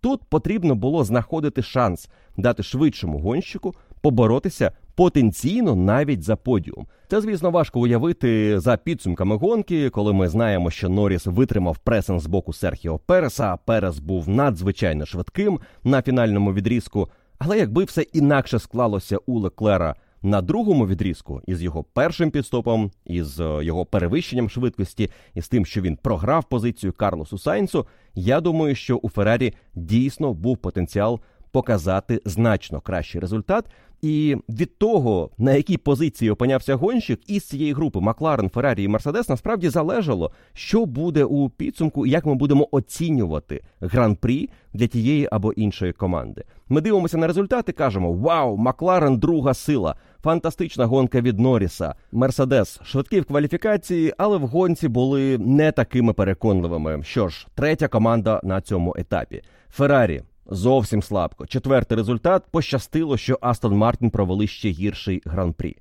Тут потрібно було знаходити шанс дати швидшому гонщику поборотися потенційно навіть за подіум. Це, звісно, важко уявити за підсумками гонки, коли ми знаємо, що Норріс витримав пресинг з боку Серхіо Переса, а Перес був надзвичайно швидким на фінальному відрізку. Але якби все інакше склалося у Леклера на другому відрізку із його першим підстопом, із е, його перевищенням швидкості, і з тим, що він програв позицію Карлосу Сайнсу, я думаю, що у Феррарі дійсно був потенціал показати значно кращий результат. І від того, на якій позиції опинявся гонщик із цієї групи Макларен, Феррарі і Мерседес, насправді залежало, що буде у підсумку і як ми будемо оцінювати гран-прі для тієї або іншої команди. Ми дивимося на результати, кажемо: Вау, Макларен, друга сила! Фантастична гонка від Норріса. Мерседес швидкий в кваліфікації, але в гонці були не такими переконливими. Що ж, третя команда на цьому етапі. Феррарі Зовсім слабко. Четвертий результат пощастило, що Астон Мартін провели ще гірший гран-прі.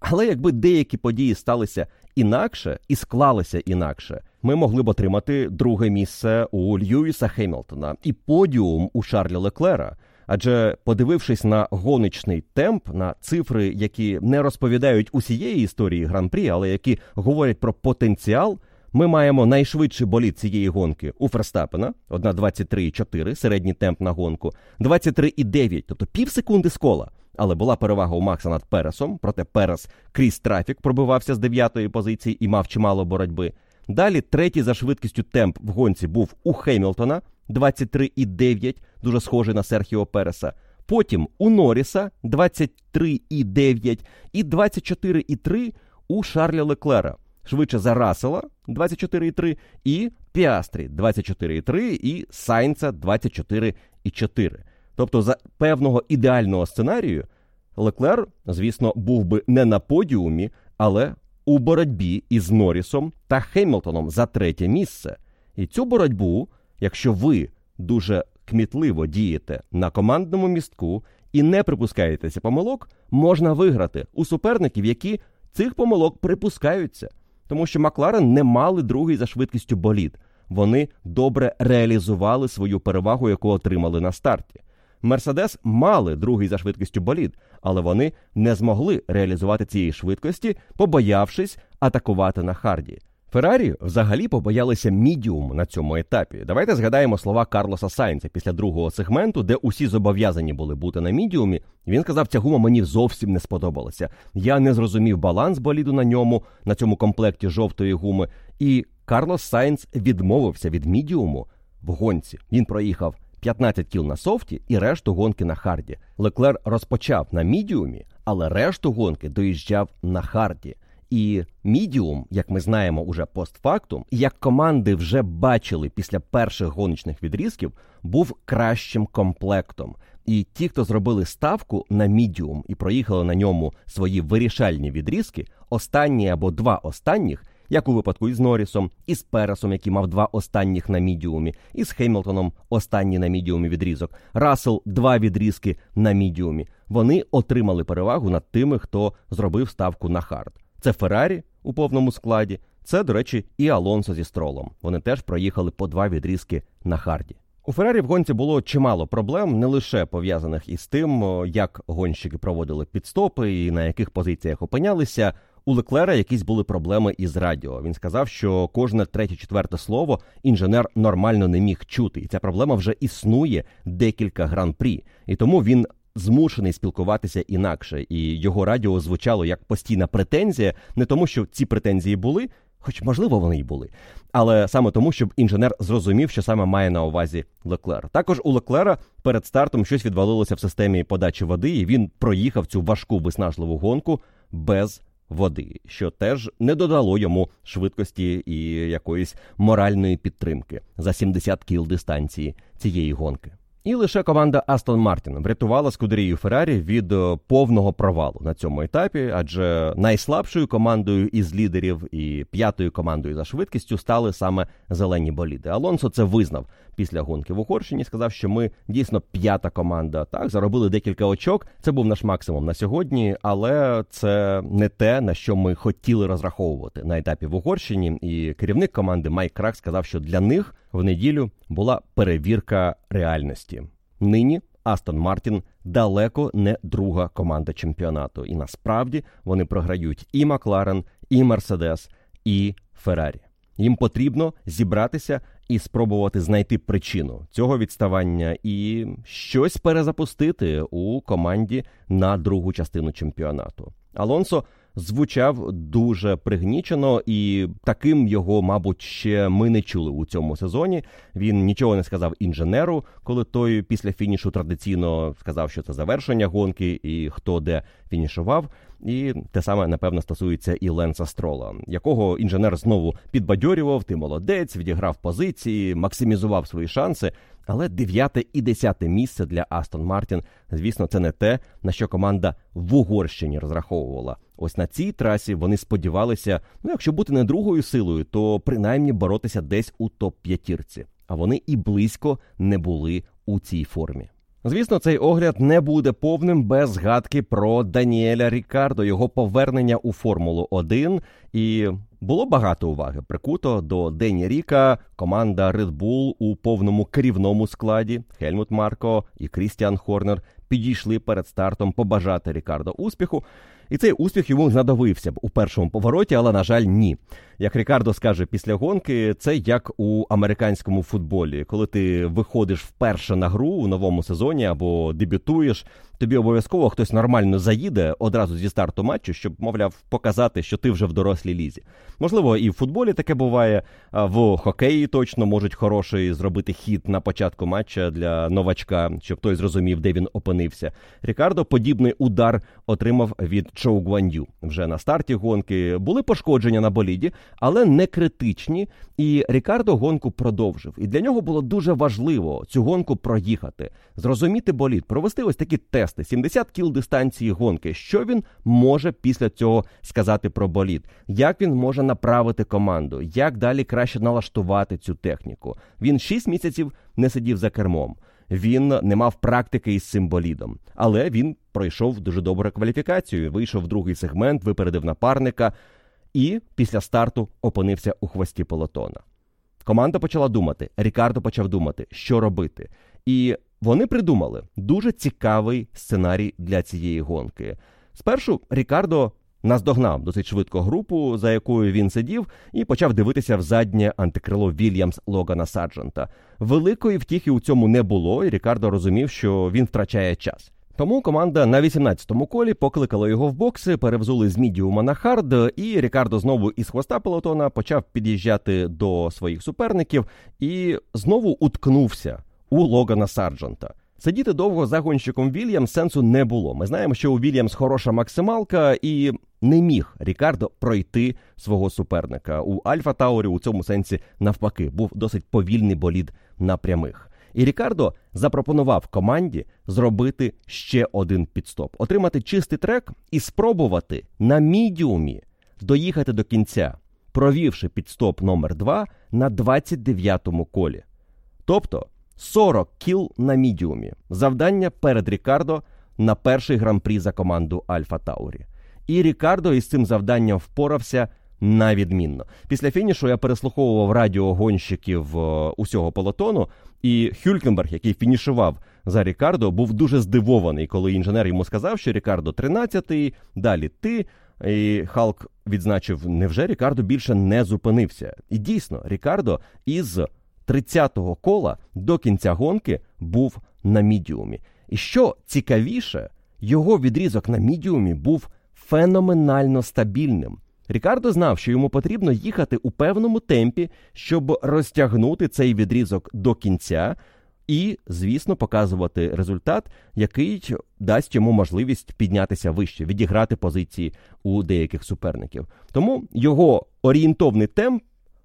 Але якби деякі події сталися інакше і склалися інакше, ми могли б отримати друге місце у Льюіса Хемілтона і подіум у Шарлі Леклера. Адже подивившись на гоночний темп, на цифри, які не розповідають усієї історії гран-прі, але які говорять про потенціал. Ми маємо найшвидший боліт цієї гонки у Ферстапена, 1.23,4, середній темп на гонку, 23,9, тобто пів секунди з кола. Але була перевага у Макса над Пересом, проте Перес крізь трафік пробивався з дев'ятої позиції і мав чимало боротьби. Далі третій за швидкістю темп в гонці був у Хеймілтона 23,9, дуже схожий на Серхіо Переса. Потім у Норріса 23,9 і 24,3 у Шарля Леклера швидше за Рассела 24,3 і Піастрі 24,3 і Сайнца 24,4. Тобто, за певного ідеального сценарію Леклер, звісно, був би не на подіумі, але у боротьбі із Норрісом та Хемілтоном за третє місце. І цю боротьбу, якщо ви дуже кмітливо дієте на командному містку і не припускаєтеся помилок, можна виграти у суперників, які цих помилок припускаються тому що Макларен не мали другий за швидкістю болід. Вони добре реалізували свою перевагу, яку отримали на старті. Мерседес мали другий за швидкістю болід, але вони не змогли реалізувати цієї швидкості, побоявшись атакувати на харді. Феррарі взагалі побоялися мідіум на цьому етапі. Давайте згадаємо слова Карлоса Сайнца після другого сегменту, де усі зобов'язані були бути на мідіумі. Він сказав, ця гума мені зовсім не сподобалася. Я не зрозумів баланс боліду на ньому, на цьому комплекті жовтої гуми. І Карлос Сайнс відмовився від мідіуму в гонці. Він проїхав 15 кіл на софті і решту гонки на харді. Леклер розпочав на мідіумі, але решту гонки доїжджав на харді. І мідіум, як ми знаємо уже постфактум, як команди вже бачили після перших гоночних відрізків, був кращим комплектом. І ті, хто зробили ставку на мідіум і проїхали на ньому свої вирішальні відрізки, останні або два останніх, як у випадку із Норрісом, із Пересом, який мав два останніх на мідіумі, і з Хеймлтоном останній на мідіумі відрізок, Рассел два відрізки на мідіумі. Вони отримали перевагу над тими, хто зробив ставку на хард. Це Феррарі у повному складі. Це, до речі, і Алонсо зі Стролом. Вони теж проїхали по два відрізки на харді. У Феррарі в гонці було чимало проблем, не лише пов'язаних із тим, як гонщики проводили підстопи і на яких позиціях опинялися. У Леклера якісь були проблеми із радіо. Він сказав, що кожне третє-четверте слово інженер нормально не міг чути, і ця проблема вже існує декілька гран-прі. І тому він змушений спілкуватися інакше, і його радіо звучало як постійна претензія, не тому, що ці претензії були, хоч можливо вони й були, але саме тому, щоб інженер зрозумів, що саме має на увазі Леклер. Також у Леклера перед стартом щось відвалилося в системі подачі води, і він проїхав цю важку виснажливу гонку без. Води, що теж не додало йому швидкості і якоїсь моральної підтримки за 70 кіл дистанції цієї гонки. І лише команда Астон Мартін врятувала скудерію Феррарі від е, повного провалу на цьому етапі, адже найслабшою командою із лідерів і п'ятою командою за швидкістю стали саме зелені боліди. Алонсо це визнав після гонки в Угорщині. Сказав, що ми дійсно п'ята команда. Так заробили декілька очок. Це був наш максимум на сьогодні, але це не те на що ми хотіли розраховувати на етапі в Угорщині. І керівник команди Майк Крак сказав, що для них в неділю була перевірка реальності. Нині Астон Мартін далеко не друга команда чемпіонату, і насправді вони програють і Макларен, і Мерседес, і Феррарі. Їм потрібно зібратися і спробувати знайти причину цього відставання і щось перезапустити у команді на другу частину чемпіонату. Алонсо звучав дуже пригнічено, і таким його, мабуть, ще ми не чули у цьому сезоні. Він нічого не сказав інженеру, коли той після фінішу традиційно сказав, що це завершення гонки і хто де фінішував. І те саме напевно стосується і Ленса Строла, якого інженер знову підбадьорював. Ти молодець, відіграв позиції, максимізував свої шанси. Але дев'яте і десяте місце для Астон Мартін, звісно, це не те, на що команда в Угорщині розраховувала. Ось на цій трасі вони сподівалися, ну якщо бути не другою силою, то принаймні боротися десь у топ п'ятірці. А вони і близько не були у цій формі. Звісно, цей огляд не буде повним без згадки про Даніеля Рікардо, його повернення у Формулу 1 і було багато уваги прикуто до Дені Ріка. Команда Red Bull у повному керівному складі Хельмут Марко і Крістіан Хорнер підійшли перед стартом побажати Рікардо успіху. І цей успіх йому знадобився б у першому повороті, але на жаль, ні. Як Рікардо скаже після гонки, це як у американському футболі, коли ти виходиш вперше на гру у новому сезоні або дебютуєш, тобі обов'язково хтось нормально заїде одразу зі старту матчу, щоб, мовляв, показати, що ти вже в дорослій лізі. Можливо, і в футболі таке буває, а в хокеї точно можуть хороший зробити хід на початку матча для новачка, щоб той зрозумів, де він опинився. Рікардо подібний удар отримав від Чоу Гуан'ю. Вже на старті гонки були пошкодження на боліді, але не критичні. І Рікардо гонку продовжив. І для нього було дуже важливо цю гонку проїхати, зрозуміти болід, провести ось такі тести: 70 кіл дистанції гонки. Що він може після цього сказати про болід? Як він може направити команду? Як далі краще налаштувати цю техніку? Він 6 місяців не сидів за кермом. Він не мав практики із цим болідом, але він пройшов дуже добру кваліфікацію. Вийшов в другий сегмент, випередив напарника і після старту опинився у хвості полотона. Команда почала думати. Рікардо почав думати, що робити. І вони придумали дуже цікавий сценарій для цієї гонки. Спершу Рікардо наздогнав досить швидко групу, за якою він сидів, і почав дивитися в заднє антикрило Вільямс Логана Сарджента. Великої втіхи у цьому не було, і Рікардо розумів, що він втрачає час. Тому команда на 18-му колі покликала його в бокси, перевзули з мідіума на хард, і Рікардо знову із хвоста пелотона почав під'їжджати до своїх суперників і знову уткнувся у Логана Сарджента. Сидіти довго за гонщиком Вільям сенсу не було. Ми знаємо, що у Вільямс хороша максималка, і не міг Рікардо пройти свого суперника. У Альфа Таурі у цьому сенсі навпаки був досить повільний болід на прямих. І Рікардо запропонував команді зробити ще один підстоп, отримати чистий трек і спробувати на мідіумі доїхати до кінця, провівши підстоп номер 2 на 29-му колі. Тобто 40 кіл на мідіумі. Завдання перед Рікардо на перший гран-прі за команду Альфа Таурі. І Рікардо із цим завданням впорався на відмінно. Після фінішу я переслуховував радіо гонщиків е, усього полотону, і Хюлькенберг, який фінішував за Рікардо, був дуже здивований, коли інженер йому сказав, що Рікардо 13-й, далі ти. І Халк відзначив, невже Рікардо більше не зупинився? І дійсно, Рікардо із 30-го кола до кінця гонки був на мідіумі. І що цікавіше, його відрізок на мідіумі був феноменально стабільним. Рікардо знав, що йому потрібно їхати у певному темпі, щоб розтягнути цей відрізок до кінця, і, звісно, показувати результат, який дасть йому можливість піднятися вище, відіграти позиції у деяких суперників. Тому його орієнтовний темп.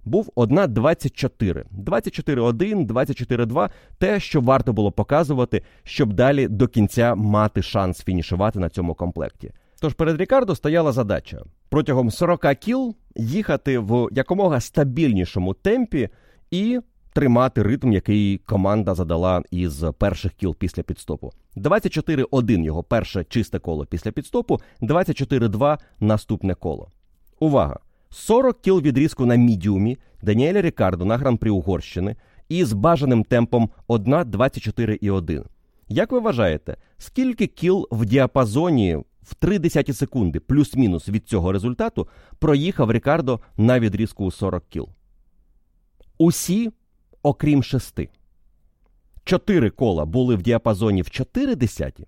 Був 1.24. 24.1, 24.2 – те, що варто було показувати, щоб далі до кінця мати шанс фінішувати на цьому комплекті. Тож перед Рікардо стояла задача протягом 40 кіл їхати в якомога стабільнішому темпі і тримати ритм, який команда задала із перших кіл після підстопу. 24-1 його перше чисте коло після підстопу, 24-2 наступне коло. Увага! 40 кіл відрізку на мідіумі Даніеля Рікардо на гран-прі Угорщини із бажаним темпом 1.24,1. Як ви вважаєте, скільки кіл в діапазоні в 3 десяті секунди плюс-мінус від цього результату проїхав Рікардо на відрізку у 40 кіл? Усі окрім шести. Чотири кола були в діапазоні в 4 десяті,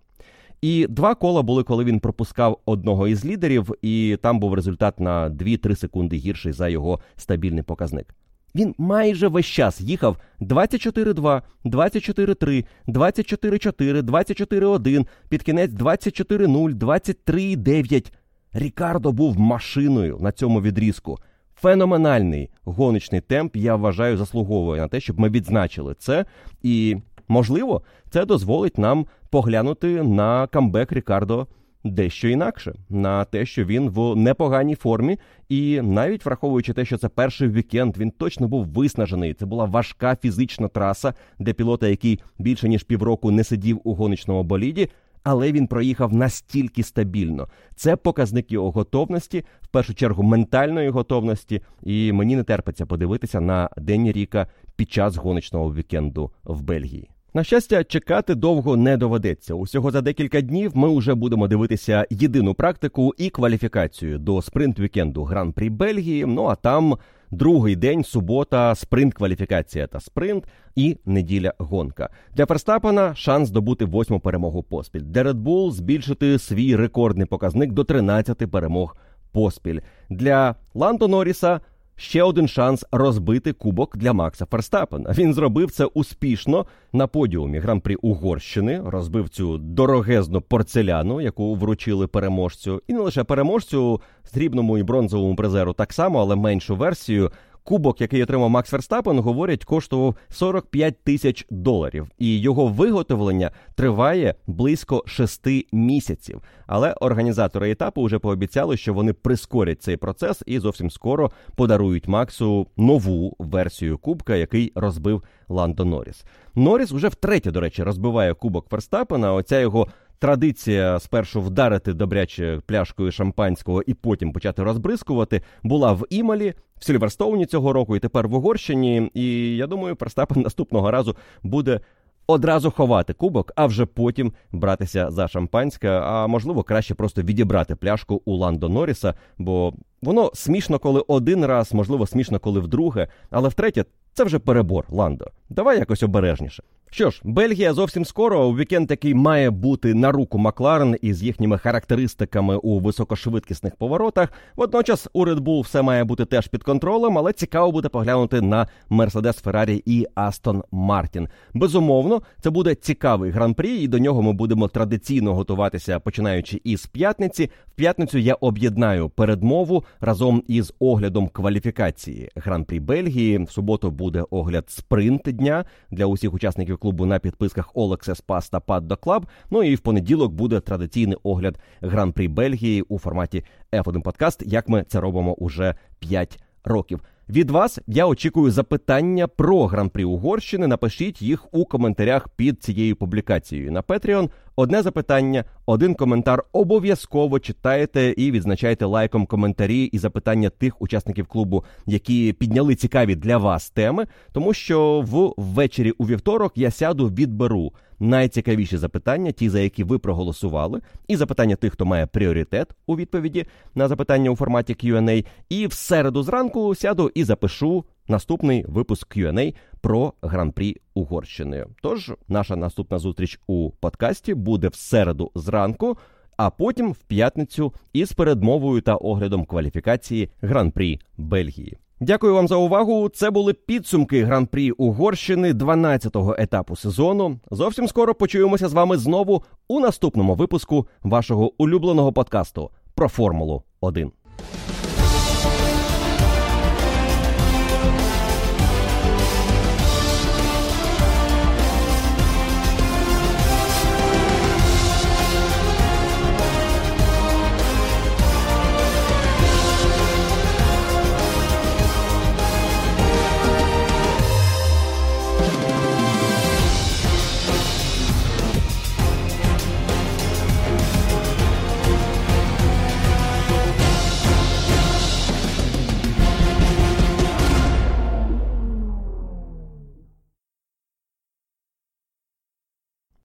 і два кола були, коли він пропускав одного із лідерів, і там був результат на 2-3 секунди гірший за його стабільний показник. Він майже весь час їхав 24-2, 24-3, 24-4, 24-1, під кінець 24-0, 23-9. Рікардо був машиною на цьому відрізку. Феноменальний гоночний темп, я вважаю, заслуговує на те, щоб ми відзначили це. І, можливо, це дозволить нам поглянути на камбек Рікардо дещо інакше, на те, що він в непоганій формі, і навіть враховуючи те, що це перший вікенд, він точно був виснажений. Це була важка фізична траса для пілота, який більше ніж півроку не сидів у гоночному боліді. Але він проїхав настільки стабільно. Це показник його готовності, в першу чергу ментальної готовності. І мені не терпиться подивитися на День Ріка під час гоночного вікенду в Бельгії. На щастя, чекати довго не доведеться. Усього за декілька днів ми вже будемо дивитися єдину практику і кваліфікацію до спринт-вікенду Гран-прі Бельгії. Ну а там другий день, субота, спринт-кваліфікація та спринт і неділя гонка. Для Ферстапена шанс здобути восьму перемогу поспіль. Для Red Bull збільшити свій рекордний показник до 13 перемог поспіль. Для Ландо Норріса – ще один шанс розбити кубок для Макса Ферстапена. Він зробив це успішно на подіумі гран-прі Угорщини, розбив цю дорогезну порцеляну, яку вручили переможцю, і не лише переможцю, срібному і бронзовому призеру так само, але меншу версію. Кубок, який отримав Макс Ферстапен, говорять, коштував 45 тисяч доларів, і його виготовлення триває близько 6 місяців. Але організатори етапу вже пообіцяли, що вони прискорять цей процес і зовсім скоро подарують Максу нову версію кубка, який розбив Ландо Норріс. Норріс вже втретє, до речі, розбиває кубок Ферстапена. Оця його Традиція спершу вдарити добряче пляшкою шампанського і потім почати розбризкувати була в Імалі, в Сільверстоуні цього року, і тепер в Угорщині. І я думаю, Ферстаппен наступного разу буде одразу ховати кубок, а вже потім братися за шампанське. А можливо, краще просто відібрати пляшку у Ландо Норріса, бо воно смішно, коли один раз, можливо, смішно, коли вдруге, але втретє. Це вже перебор, Ландо. Давай якось обережніше. Що ж, Бельгія зовсім скоро у вікенд, який має бути на руку Макларен із їхніми характеристиками у високошвидкісних поворотах. Водночас у Red Bull все має бути теж під контролем, але цікаво буде поглянути на Мерседес, Феррарі і Астон Мартін. Безумовно, це буде цікавий гран-прі, і до нього ми будемо традиційно готуватися, починаючи із п'ятниці. В п'ятницю я об'єднаю передмову разом із оглядом кваліфікації гран-прі Бельгії. В суботу буде огляд спринт дня для усіх учасників клубу на підписках All Access Pass та Paddock Club. Ну і в понеділок буде традиційний огляд гран-прі Бельгії у форматі F1 Podcast, як ми це робимо уже 5 років. Від вас я очікую запитання про гран-прі Угорщини. Напишіть їх у коментарях під цією публікацією на Patreon. Одне запитання, один коментар. Обов'язково читайте і відзначайте лайком коментарі і запитання тих учасників клубу, які підняли цікаві для вас теми, тому що ввечері у вівторок я сяду відберу найцікавіші запитання, ті, за які ви проголосували, і запитання тих, хто має пріоритет у відповіді на запитання у форматі Q&A. І в середу зранку сяду і запишу наступний випуск Q&A про гран-прі Угорщини. Тож наша наступна зустріч у подкасті буде в середу зранку. А потім в п'ятницю із передмовою та оглядом кваліфікації гран-прі Бельгії. Дякую вам за увагу. Це були підсумки гран-прі Угорщини 12-го етапу сезону. Зовсім скоро почуємося з вами знову у наступному випуску вашого улюбленого подкасту про Формулу 1.